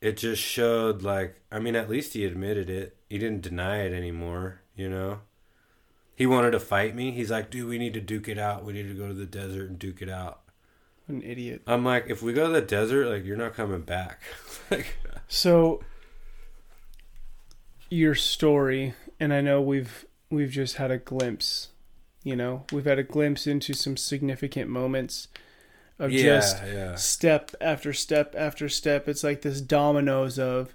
it just showed like I mean at least he admitted it. He didn't deny it anymore, you know. He wanted to fight me. He's like, "Dude, we need to duke it out. We need to go to the desert and duke it out." An idiot. I'm like, "If we go to the desert, like you're not coming back." [LAUGHS] like So your story, and I know we've we've just had a glimpse. You know, we've had a glimpse into some significant moments of yeah, just yeah. step after step after step. It's like this dominoes of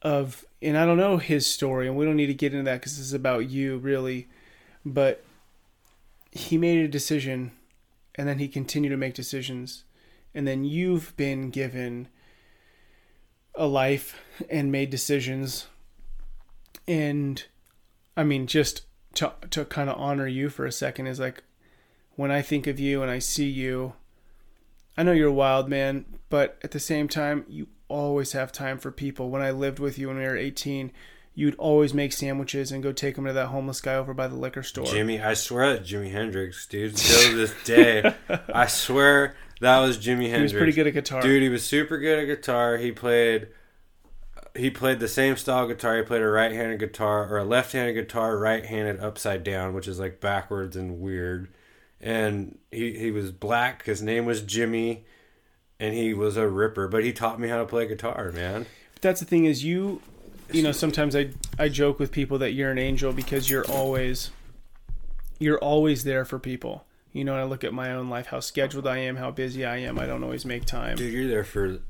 of, and I don't know his story, and we don't need to get into that because this is about you, really. But he made a decision, and then he continued to make decisions, and then you've been given a life and made decisions and I mean, just to to kind of honor you for a second is like when I think of you and I see you, I know you're a wild man, but at the same time, you always have time for people. When I lived with you when we were 18, you'd always make sandwiches and go take them to that homeless guy over by the liquor store. Jimmy, I swear that Jimi Hendrix, dude. Still to this day, [LAUGHS] I swear that was Jimi Hendrix. He was pretty good at guitar, dude. He was super good at guitar. He played he played the same style guitar. He played a right-handed guitar or a left-handed guitar, right-handed upside down, which is like backwards and weird. And he he was black. His name was Jimmy, and he was a ripper. But he taught me how to play guitar, man. But that's the thing is you, you know, sometimes I I joke with people that you're an angel because you're always, you're always there for people. You know, I look at my own life, how scheduled I am, how busy I am. I don't always make time. Dude, you're there for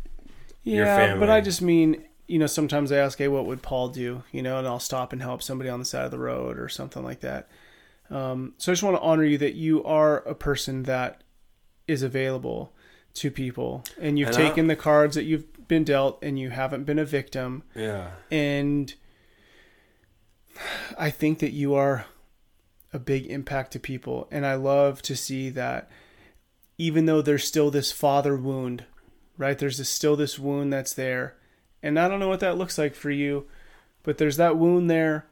yeah, but I just mean you know, sometimes I ask, hey, what would Paul do? You know, and I'll stop and help somebody on the side of the road or something like that. Um, so I just want to honor you that you are a person that is available to people and you've and taken I, the cards that you've been dealt and you haven't been a victim. Yeah. And I think that you are a big impact to people. And I love to see that even though there's still this father wound, right? There's this, still this wound that's there and I don't know what that looks like for you, but there's that wound there,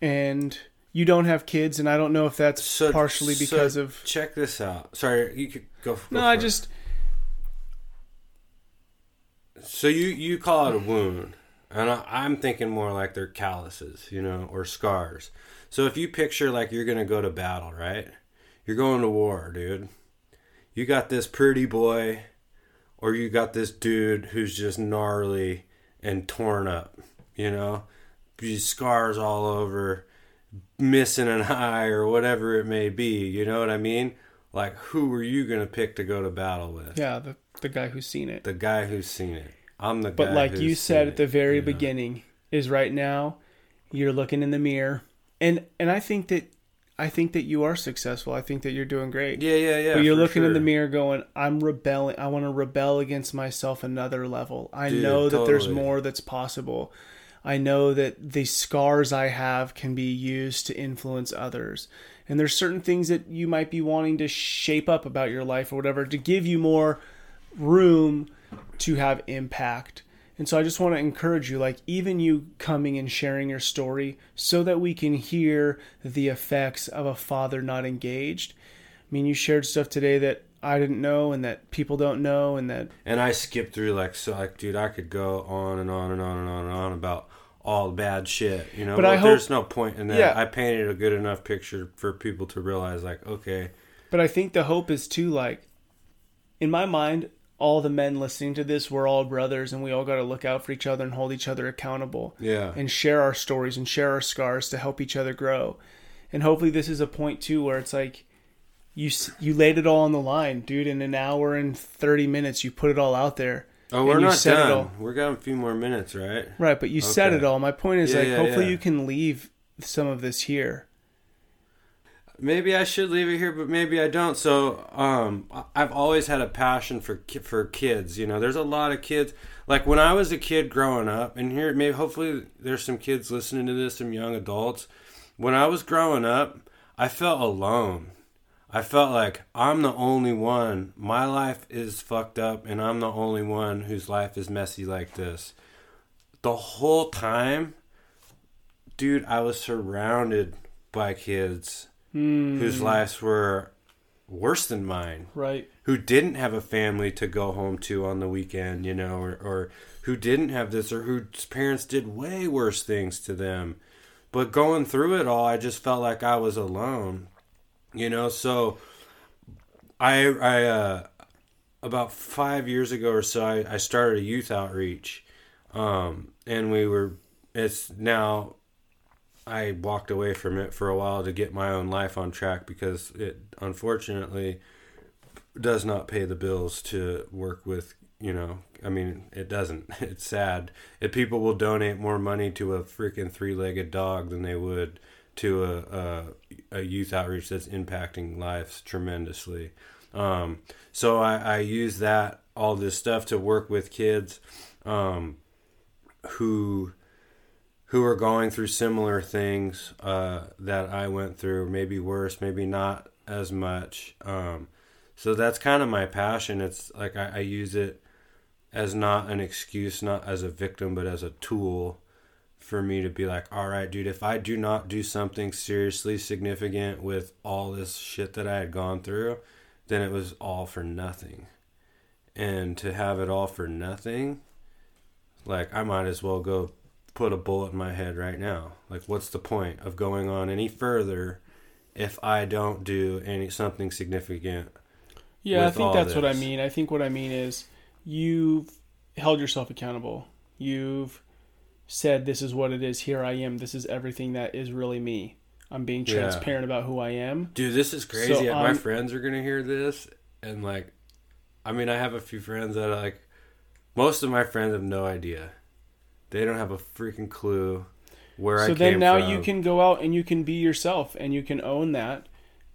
and you don't have kids, and I don't know if that's so, partially because so of. Check this out. Sorry, you could go. go no, I just. So you you call it a wound, and I, I'm thinking more like they're calluses, you know, or scars. So if you picture like you're gonna go to battle, right? You're going to war, dude. You got this pretty boy or you got this dude who's just gnarly and torn up you know, these scars all over, missing an eye or whatever it may be. You know what I mean? Like, who are you gonna pick to go to battle with? Yeah, the the guy who's seen it. The guy who's seen it. I'm the guy but like you said at the it, very know? beginning, is right now you're looking in the mirror, and and I think that I think that you are successful. I think that you're doing great. Yeah, yeah, yeah. but you're looking in the mirror going, I'm rebelling. I want to rebel against myself another level. I Dude, know that there's more that's possible. I know that the scars I have can be used to influence others. And there's certain things that you might be wanting to shape up about your life or whatever to give you more room to have impact. And so I just want to encourage you, like, even you coming and sharing your story so that we can hear the effects of a father not engaged. I mean, you shared stuff today that I didn't know and that people don't know, and that, And I skipped through like so like dude, I could go on and on and on and on and on about all the bad shit, you know. But hope- there's no point in that. Yeah. I painted a good enough picture for people to realize like, okay, but I think the hope is too, like, in my mind, all the men listening to this, we're all brothers and we all got to look out for each other and hold each other accountable. yeah. and share our stories and share our scars to help each other grow. And hopefully this is a point too where it's like you you laid it all on the line, dude. In an hour and thirty minutes, you put it all out there. oh, we're not it done. all. We're got a few more minutes, right? Right, but you said it all. My point is Yeah, like yeah, hopefully yeah. you can leave some of this here. Maybe I should leave it here, but maybe I don't. So, um, I've always had a passion for for kids. You know, there's a lot of kids. Like when I was a kid growing up, and here maybe hopefully there's some kids listening to this, some young adults. When I was growing up, I felt alone. I felt like I'm the only one. My life is fucked up, and I'm the only one whose life is messy like this. The whole time, dude, I was surrounded by kids whose lives were worse than mine, Right. who didn't have a family to go home to on the weekend, you know, or, or who didn't have this, or whose parents did way worse things to them. But going through it all, I just felt like I was alone, you know. So I, I, uh, about five years ago or so, I, I started a youth outreach, um, and we were. It's now I walked away from it for a while to get my own life on track because it unfortunately does not pay the bills to work with you know i mean it doesn't. [LAUGHS] It's sad. If people will donate more money to a freaking three-legged dog than they would to a, a, a youth outreach that's impacting lives tremendously. Um, so I, I use that all this stuff to work with kids um, who who are going through similar things uh, that I went through, maybe worse, maybe not as much. Um, so that's kind of my passion. It's like I, I use it as not an excuse, not as a victim, but as a tool for me to be like, all right, dude, if I do not do something seriously significant with all this shit that I had gone through, then it was all for nothing. And to have it all for nothing, like I might as well go put a bullet in my head right now. Like, what's the point of going on any further if I don't do any something significant? Yeah, I think that's what I mean. I think what I mean is you've held yourself accountable. You've said this is what it is. Here I am. This is everything that is really me. I'm being Yeah. transparent about who I am. Dude, this is crazy. So, my friends are gonna hear this, and like, I mean, I have a few friends that like, most of my friends have no idea. They don't have a freaking clue where I came from. so then now from. you can go out and you can be yourself and you can own that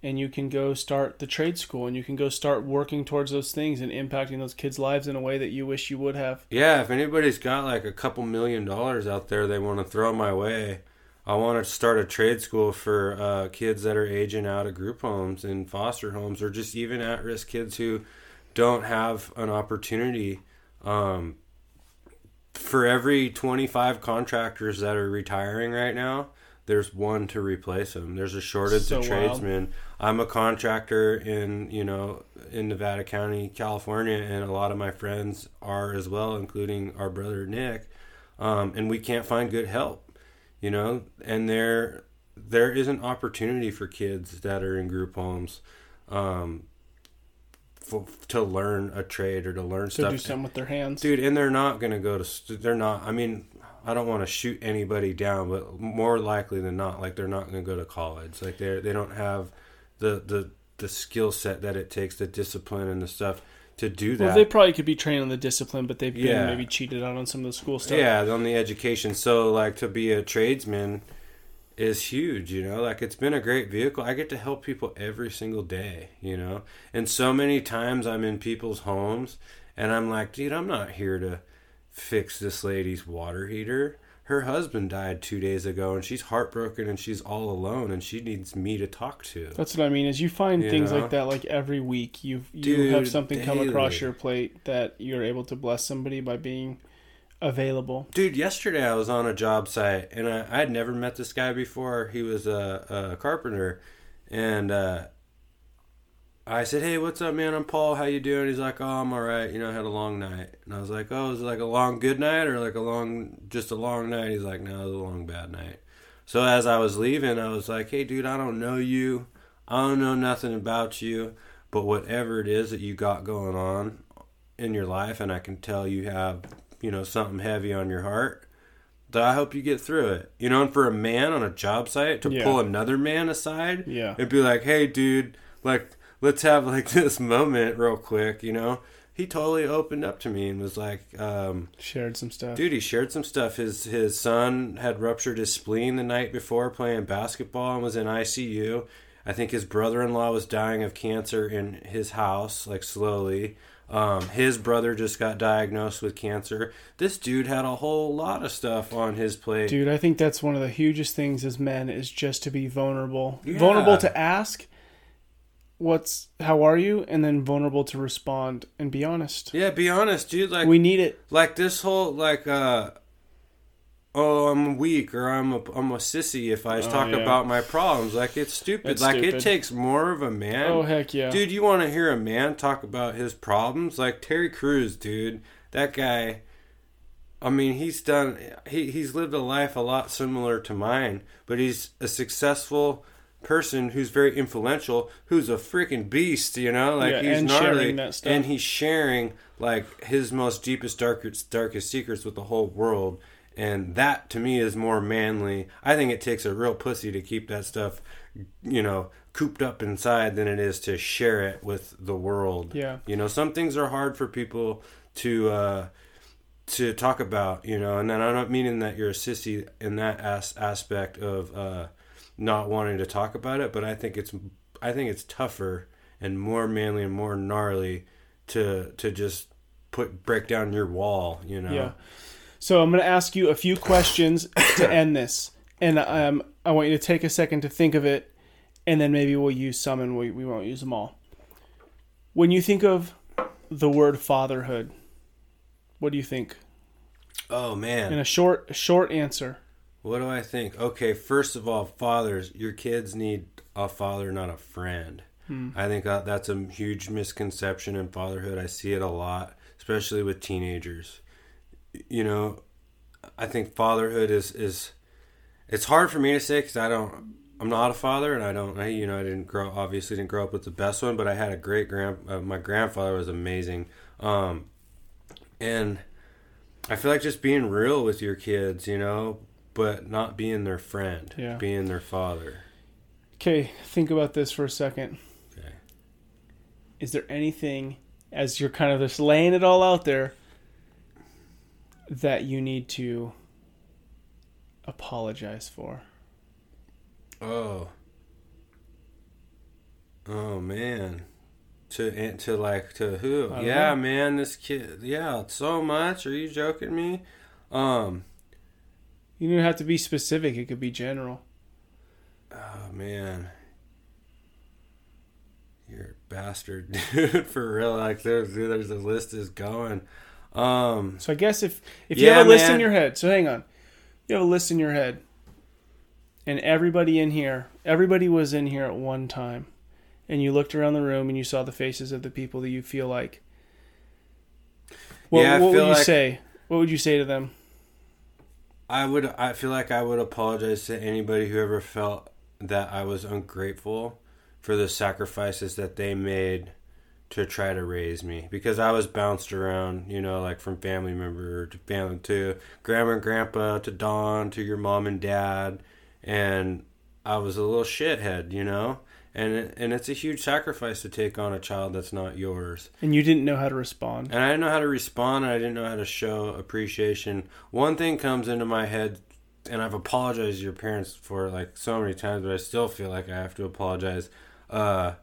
and you can go start the trade school and you can go start working towards those things and impacting those kids' lives in a way that you wish you would have. Yeah, if anybody's got like a couple million dollars out there they want to throw my way, I want to start a trade school for uh, kids that are aging out of group homes and foster homes, or just even at risk kids who don't have an opportunity. Um, for every 25 contractors that are retiring right now, there's one to replace them. There's a shortage So of wild. tradesmen. I'm a contractor in, you know, in Nevada County, California, and a lot of my friends are as well, including our brother Nick. Um, and we can't find good help, you know, and there there is an opportunity for kids that are in group homes um, for, to learn a trade or to learn stuff. To stuff do something with their hands. dude and they're not gonna go to they're not i mean I don't want to shoot anybody down, but more likely than not, like they're not going to go to college. Like they they don't have the the the skill set that it takes, the discipline and the stuff to do that. Well, they probably could be trained on the discipline, but they've been Yeah. maybe cheated out on some of the school stuff. Yeah, on the education. So like to be a tradesman is huge, you know? Like it's been a great vehicle. I get to help people every single day, you know? And so many times I'm in people's homes and I'm like, dude, I'm not here to fix this lady's water heater. Her husband died 2 days ago and she's heartbroken and she's all alone and she needs me to talk to. That's what I mean. Is you find You things know? like that like every week. You you Dude, have something come across your plate that you're able to bless somebody by being available. Dude, yesterday I was on a job site and I, I had never met this guy before. He was a, a carpenter, and uh, I said, "Hey, what's up, man? I'm Paul. How you doing?" He's like, "Oh, I'm all right. You know, I had a long night." And I was like, "Oh, is it like a long good night or like a long just a long night?" He's like, "No, it was a long bad night." So as I was leaving, I was like, "Hey, dude, I don't know you. I don't know nothing about you, but whatever it is that you got going on in your life, and I can tell you have, you know, something heavy on your heart." That I hope you get through it. You know, and for a man on a job site to Yeah. pull another man aside Yeah. and be like, "Hey, dude, like, let's have like [LAUGHS] this moment real quick," you know. He totally opened up to me and was like, um, Shared some stuff. "Dude, he shared some stuff. His his son had ruptured his spleen the night before playing basketball and was in ICU. I think his brother-in-law was dying of cancer in his house, like slowly. Um, his brother just got diagnosed with cancer. This dude had a whole lot of stuff on his plate. Dude, I think that's one of the hugest things as men is just to be vulnerable. Yeah. Vulnerable to ask what's how are you and then vulnerable to respond and be honest. Yeah, be honest, dude. Like we need it. like this whole like uh oh i'm weak or i'm a, I'm a sissy if i Oh, talk yeah. about my problems. Like it's stupid. It's like it takes more of a man. Oh heck yeah. dude you want to hear a man talk about his problems? Like terry Crews, dude. That guy i mean he's done he, he's lived a life a lot similar to mine but he's a successful person who's very influential who's a freaking beast you know? Like Yeah, he's and gnarly. sharing that stuff. and he's sharing like his most deepest darkest darkest secrets with the whole world and that to me is more manly i think it takes a real pussy to keep that stuff you know cooped up inside than it is to share it with the world Yeah. you know some things are hard for people to uh to talk about you know and then i'm not meaning that you're a sissy in that as- aspect of uh not wanting to talk about it but i think it's i think it's tougher and more manly and more gnarly to to just put break down your wall you know Yeah. So I'm going to ask you a few questions to [COUGHS] end this, and um, I want you to take a second to think of it, and then maybe we'll use some, and we we won't use them all. When you think of the word fatherhood, what do you think? oh man In a short short answer. What do I think? Okay, first of all, fathers, your kids need a father, not a friend. I think that's a huge misconception in fatherhood. I see it a lot, especially with teenagers. You know, I think fatherhood is is it's hard for me to say because I don't. I'm not a father, and I don't. I, you know, I didn't grow. Obviously, didn't grow up with the best one, but I had a great grand. Uh, my grandfather was amazing, um, and I feel like just being real with your kids, you know, but not being their friend, Yeah. being their father. Okay, think about this for a second. Okay. Is there anything, as you're kind of just laying it all out there, that you need to apologize for? Oh. Oh man. To and to like to who? Yeah, man, this kid. Yeah, so much. Are you joking me? Um. You don't have to be specific, it could be general. Oh man. You're a bastard, [LAUGHS] dude. For real. Like there's there's a list is going. Um. So I guess if if you Yeah, have a list in your head, so hang on. You have a list in your head. And everybody in here, everybody was in here at one time. And you looked around the room and you saw the faces of the people that you feel like What, Yeah, what would you like- say? What would you say to them? I would. I feel like I would apologize to anybody who ever felt that I was ungrateful for the sacrifices that they made to try to raise me because I was bounced around, you know, like from family member to family to grandma and grandpa to Don to your mom and dad, and I was a little shithead, you know, and and it's a huge sacrifice to take on a child that's not yours. And you didn't know how to respond. And I didn't know how to respond, and I didn't know how to show appreciation. One thing comes into my head, and I've apologized to your parents for like so many times, but I still feel like I have to apologize. Uh,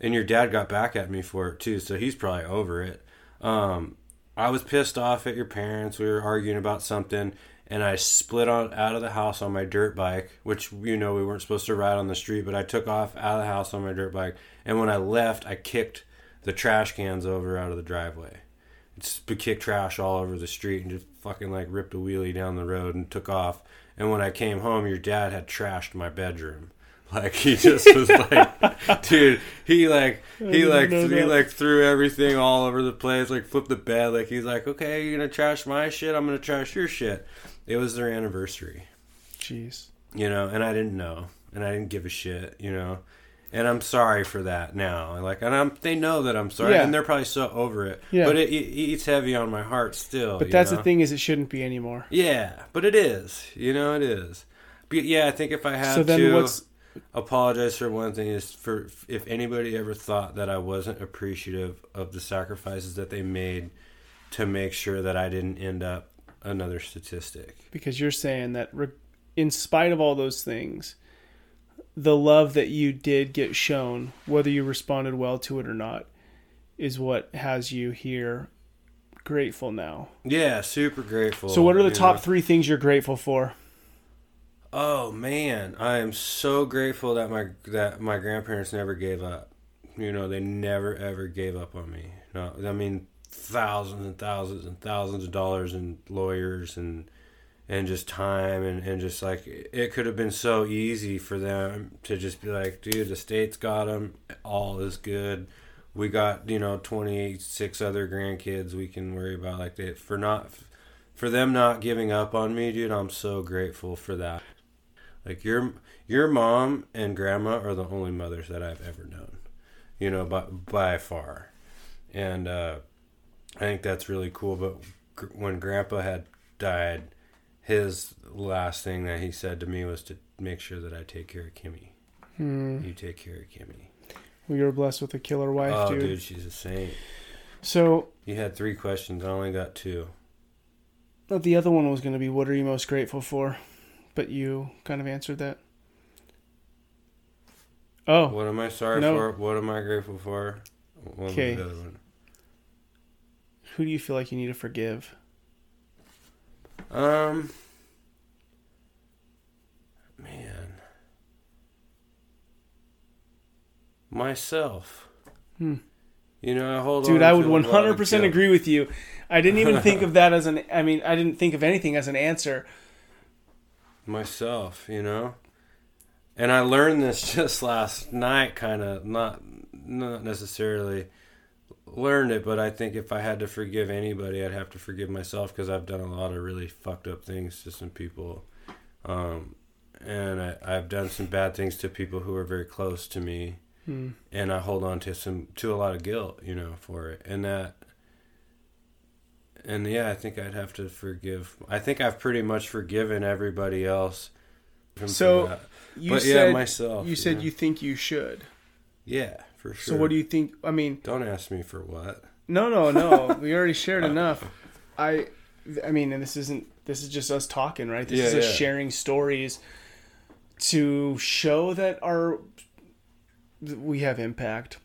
and your dad got back at me for it too, so he's probably over it. Um, I was pissed off at your parents. We were arguing about something, and I split on out of the house on my dirt bike, which you know we weren't supposed to ride on the street, but I took off out of the house on my dirt bike, and when I left, I kicked the trash cans over out of the driveway. Just kicked trash all over the street and just fucking like ripped a wheelie down the road and took off. And when I came home, your dad had trashed my bedroom. Like he just was like, [LAUGHS] dude, he like he like he like threw everything all over the place, like flipped the bed. Like he's like, okay, you're gonna trash my shit, I'm gonna trash your shit. It was their anniversary, Jeez. you know, and I didn't know, and I didn't give a shit, you know, and I'm sorry for that now. Like, and I'm they know that I'm sorry, Yeah. and they're probably so over it. Yeah. But it, it eats heavy on my heart still. But that's know? the thing is it shouldn't be anymore. Yeah, but it is. You know, it is. But yeah, I think if I had So then to what's apologize for one thing is for if anybody ever thought that I wasn't appreciative of the sacrifices that they made to make sure that I didn't end up another statistic. because you're saying that re- in spite of all those things, the love that you did get shown, whether you responded well to it or not, is what has you here grateful now. Yeah, super grateful. So, what are the top know. three things you're grateful for? Oh man, I am so grateful that my that my grandparents never gave up. You know, they never ever gave up on me. No, I mean thousands and thousands and thousands of dollars in lawyers and and just time and, and just like it could have been so easy for them to just be like, dude, the state's got them, all is good. We got you know twenty six other grandkids we can worry about like that for not for them not giving up on me, dude. I'm so grateful for that. Like your your mom and grandma are the only mothers that I've ever known, you know, by by far, and uh, I think that's really cool. But gr- when Grandpa had died, his last thing that he said to me was to make sure that I take care of Kimmy. Hmm. You take care of Kimmy. Well, you're blessed with a killer wife, oh, dude. dude. she's a saint. So, You had three questions. I only got two. but the other one was going to be, what are you most grateful for? But you kind of answered that. Oh, What am I sorry No. for? What am I grateful for? Okay. the other one? who do you feel like you need to forgive? Um, man, myself. Hmm. You know, I hold Dude, on I would a lot of 100% agree with you. I didn't even think of [LAUGHS] that as an I mean, I didn't think of anything as an answer. Myself. You know, and I learned this [LAUGHS] just last night. Kind of not not necessarily learned it, but I think if I had to forgive anybody, I'd have to forgive myself because I've done a lot of really fucked up things to some people. Um, and I, I've done some bad things to people who are very close to me, Hmm. and I hold on to some to a lot of guilt, you know, for it. And that, and yeah, I think I'd have to forgive. I think I've pretty much forgiven everybody else. So. You but said yeah, myself. you said know. you think you should. yeah, for sure. So what do you think I mean, Don't ask me for what. no, no, no. [LAUGHS] we already shared enough. I I mean, and this isn't this is just us talking, right? This Yeah, is us yeah. sharing stories to show that our we have impact.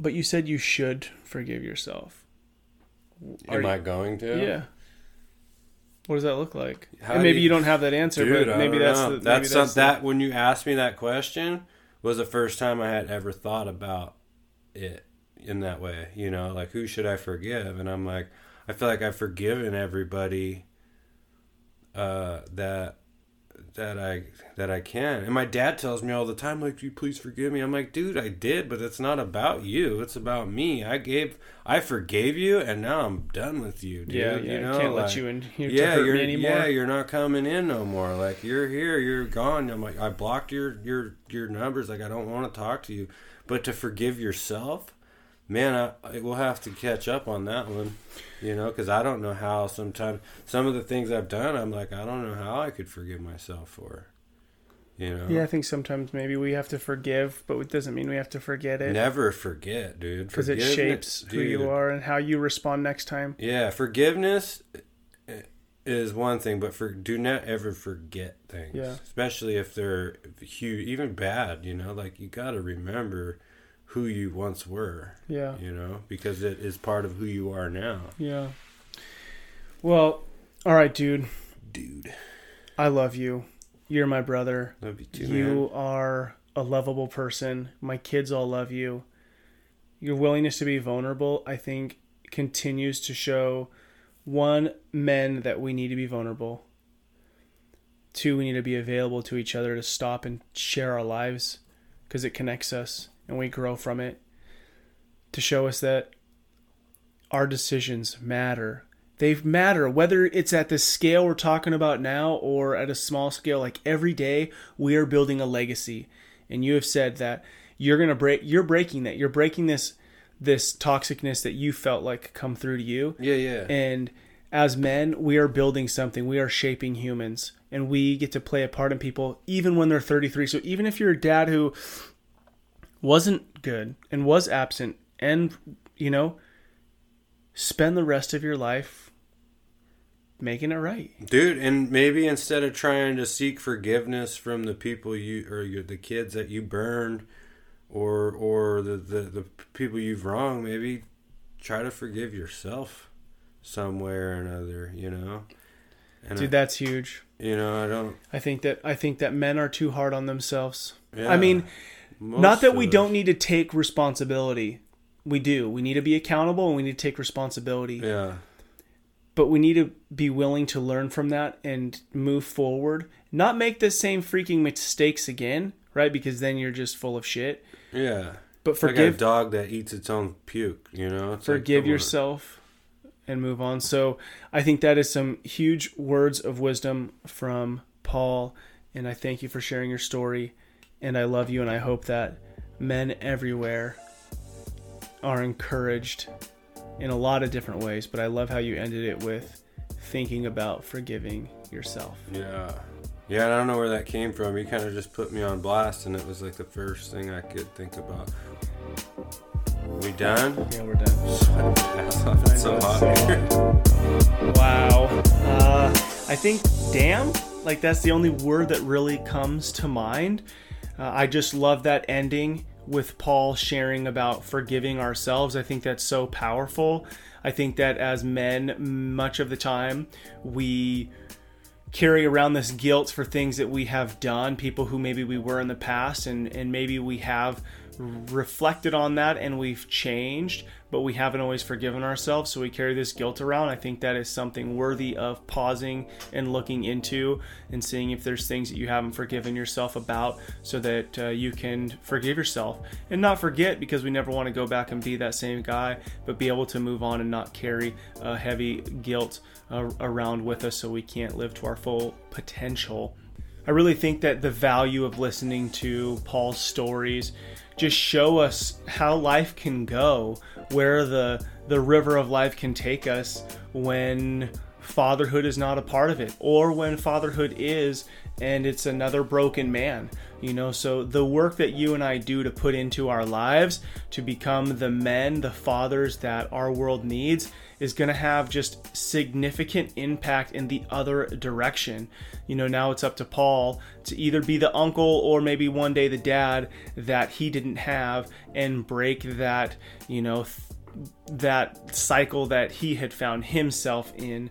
But you said you should forgive yourself. Are Am you- I going to? Yeah. What does that look like? How and do maybe you- you, don't have that answer, Dude, but maybe that's the maybe that's, that's, that when you asked me that question was the first time I had ever thought about it in that way. You know, like who should I forgive? And I'm like, I feel like I've forgiven everybody uh, that that I that I can. And my dad tells me all the time, like, "You please forgive me." I'm like, dude, I did, but it's not about you. It's about me. I gave, I forgave you, and now I'm done with you, dude. yeah, yeah. you know, I can't like- let you in [LAUGHS] here yeah, you're yeah, you're not coming in no more. Like you're here, you're gone. I'm like, I blocked your your your numbers. Like I don't want to talk to you. But to forgive yourself, man, I, I will have to catch up on that one. You know, because I don't know how. Sometimes some of the things I've done, I'm like, I don't know how I could forgive myself for. You know. Yeah, I think sometimes maybe we have to forgive, but it doesn't mean we have to forget it. Never forget, dude. Because it shapes who you are and how you respond next time. Yeah, forgiveness eh, is one thing, but for do not ever forget things. Yeah. Especially if they're huge, even bad. You know, like you got to remember who you once were. Yeah. You know, because it is part of who you are now, Yeah. Well, all right, dude. dude. I love you. You're my brother. Love you too, you man. are a lovable person. My kids all love you. Your willingness to be vulnerable, I think, continues to show one, men that we need to be vulnerable. Two, we need to be available to each other to stop and share our lives because it connects us and we grow from it. To show us that our decisions matter. They matter whether it's at the scale we're talking about now or at a small scale. Like every day, we are building a legacy, and you have said that you're gonna break. You're breaking that. You're breaking this this toxicness that you felt like come through to you. Yeah, yeah. And as men, we are building something. We are shaping humans, and we get to play a part in people, even when they're 33. So even if you're a dad who wasn't good and was absent, and you know, spend the rest of your life making it right. Dude, and maybe instead of trying to seek forgiveness from the people you or your, the kids that you burned or or the, the the people you've wronged, maybe try to forgive yourself some way or another, you know. And Dude, that's huge. You know, I don't. I think that I think that men are too hard on themselves. Yeah, I mean, most not that we don't need to take responsibility. We do. We need to be accountable and we need to take responsibility. Yeah, But we need to be willing to learn from that and move forward. Not make the same freaking mistakes again, right? Because then you're just full of shit. yeah. But It's like a forgive dog that eats its own puke. You know, It's like, forgive on. yourself and move on. So I think that is some huge words of wisdom from Paul. And I thank you for sharing your story. And I love you. And I hope that men everywhere are encouraged in a lot of different ways. But I love how you ended it with thinking about forgiving yourself. Yeah. Yeah, I don't know where that came from. You kind of just put me on blast, and it was like the first thing I could think about. We done? Yeah, we're done. Sweating my ass off. It's so hot so. Wow. Uh, I think damn, like that's the only word that really comes to mind. Uh, I just love that ending with Paul sharing about forgiving ourselves. I think that's so powerful. I think that as men, much of the time, we carry around this guilt for things that we have done, people who maybe we were in the past, and, and maybe we have reflected on that and we've changed, but we haven't always forgiven ourselves. So we carry this guilt around. I think that is something worthy of pausing and looking into and seeing if there's things that you haven't forgiven yourself about so that uh, you can forgive yourself and not forget because we never want to go back and be that same guy, but be able to move on and not carry a heavy guilt uh, around with us so we can't live to our full potential. I really think that the value of listening to Paul's stories just show us how life can go, where the the river of life can take us when fatherhood is not a part of it or when fatherhood is and it's another broken man you know? So the work that you and I do to put into our lives to become the men the fathers that our world needs is going to have just significant impact in the other direction. You know, now it's up to Paul to either be the uncle or maybe one day the dad that he didn't have and break that, you know, th- that cycle that he had found himself in.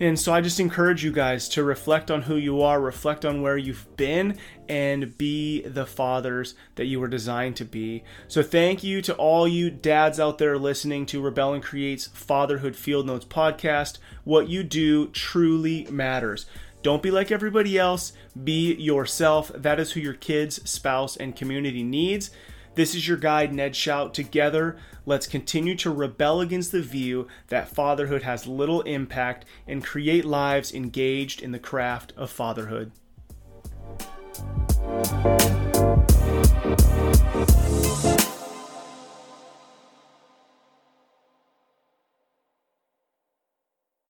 And so I just encourage you guys to reflect on who you are, reflect on where you've been, and be the fathers that you were designed to be. So thank you to all you dads out there listening to Rebel and Create's Fatherhood Field Notes podcast. What you do truly matters. Don't be like everybody else, be yourself. That is who your kids, spouse, and community needs. This is your guide, Ned Shout. Together, let's continue to rebel against the view that fatherhood has little impact and create lives engaged in the craft of fatherhood.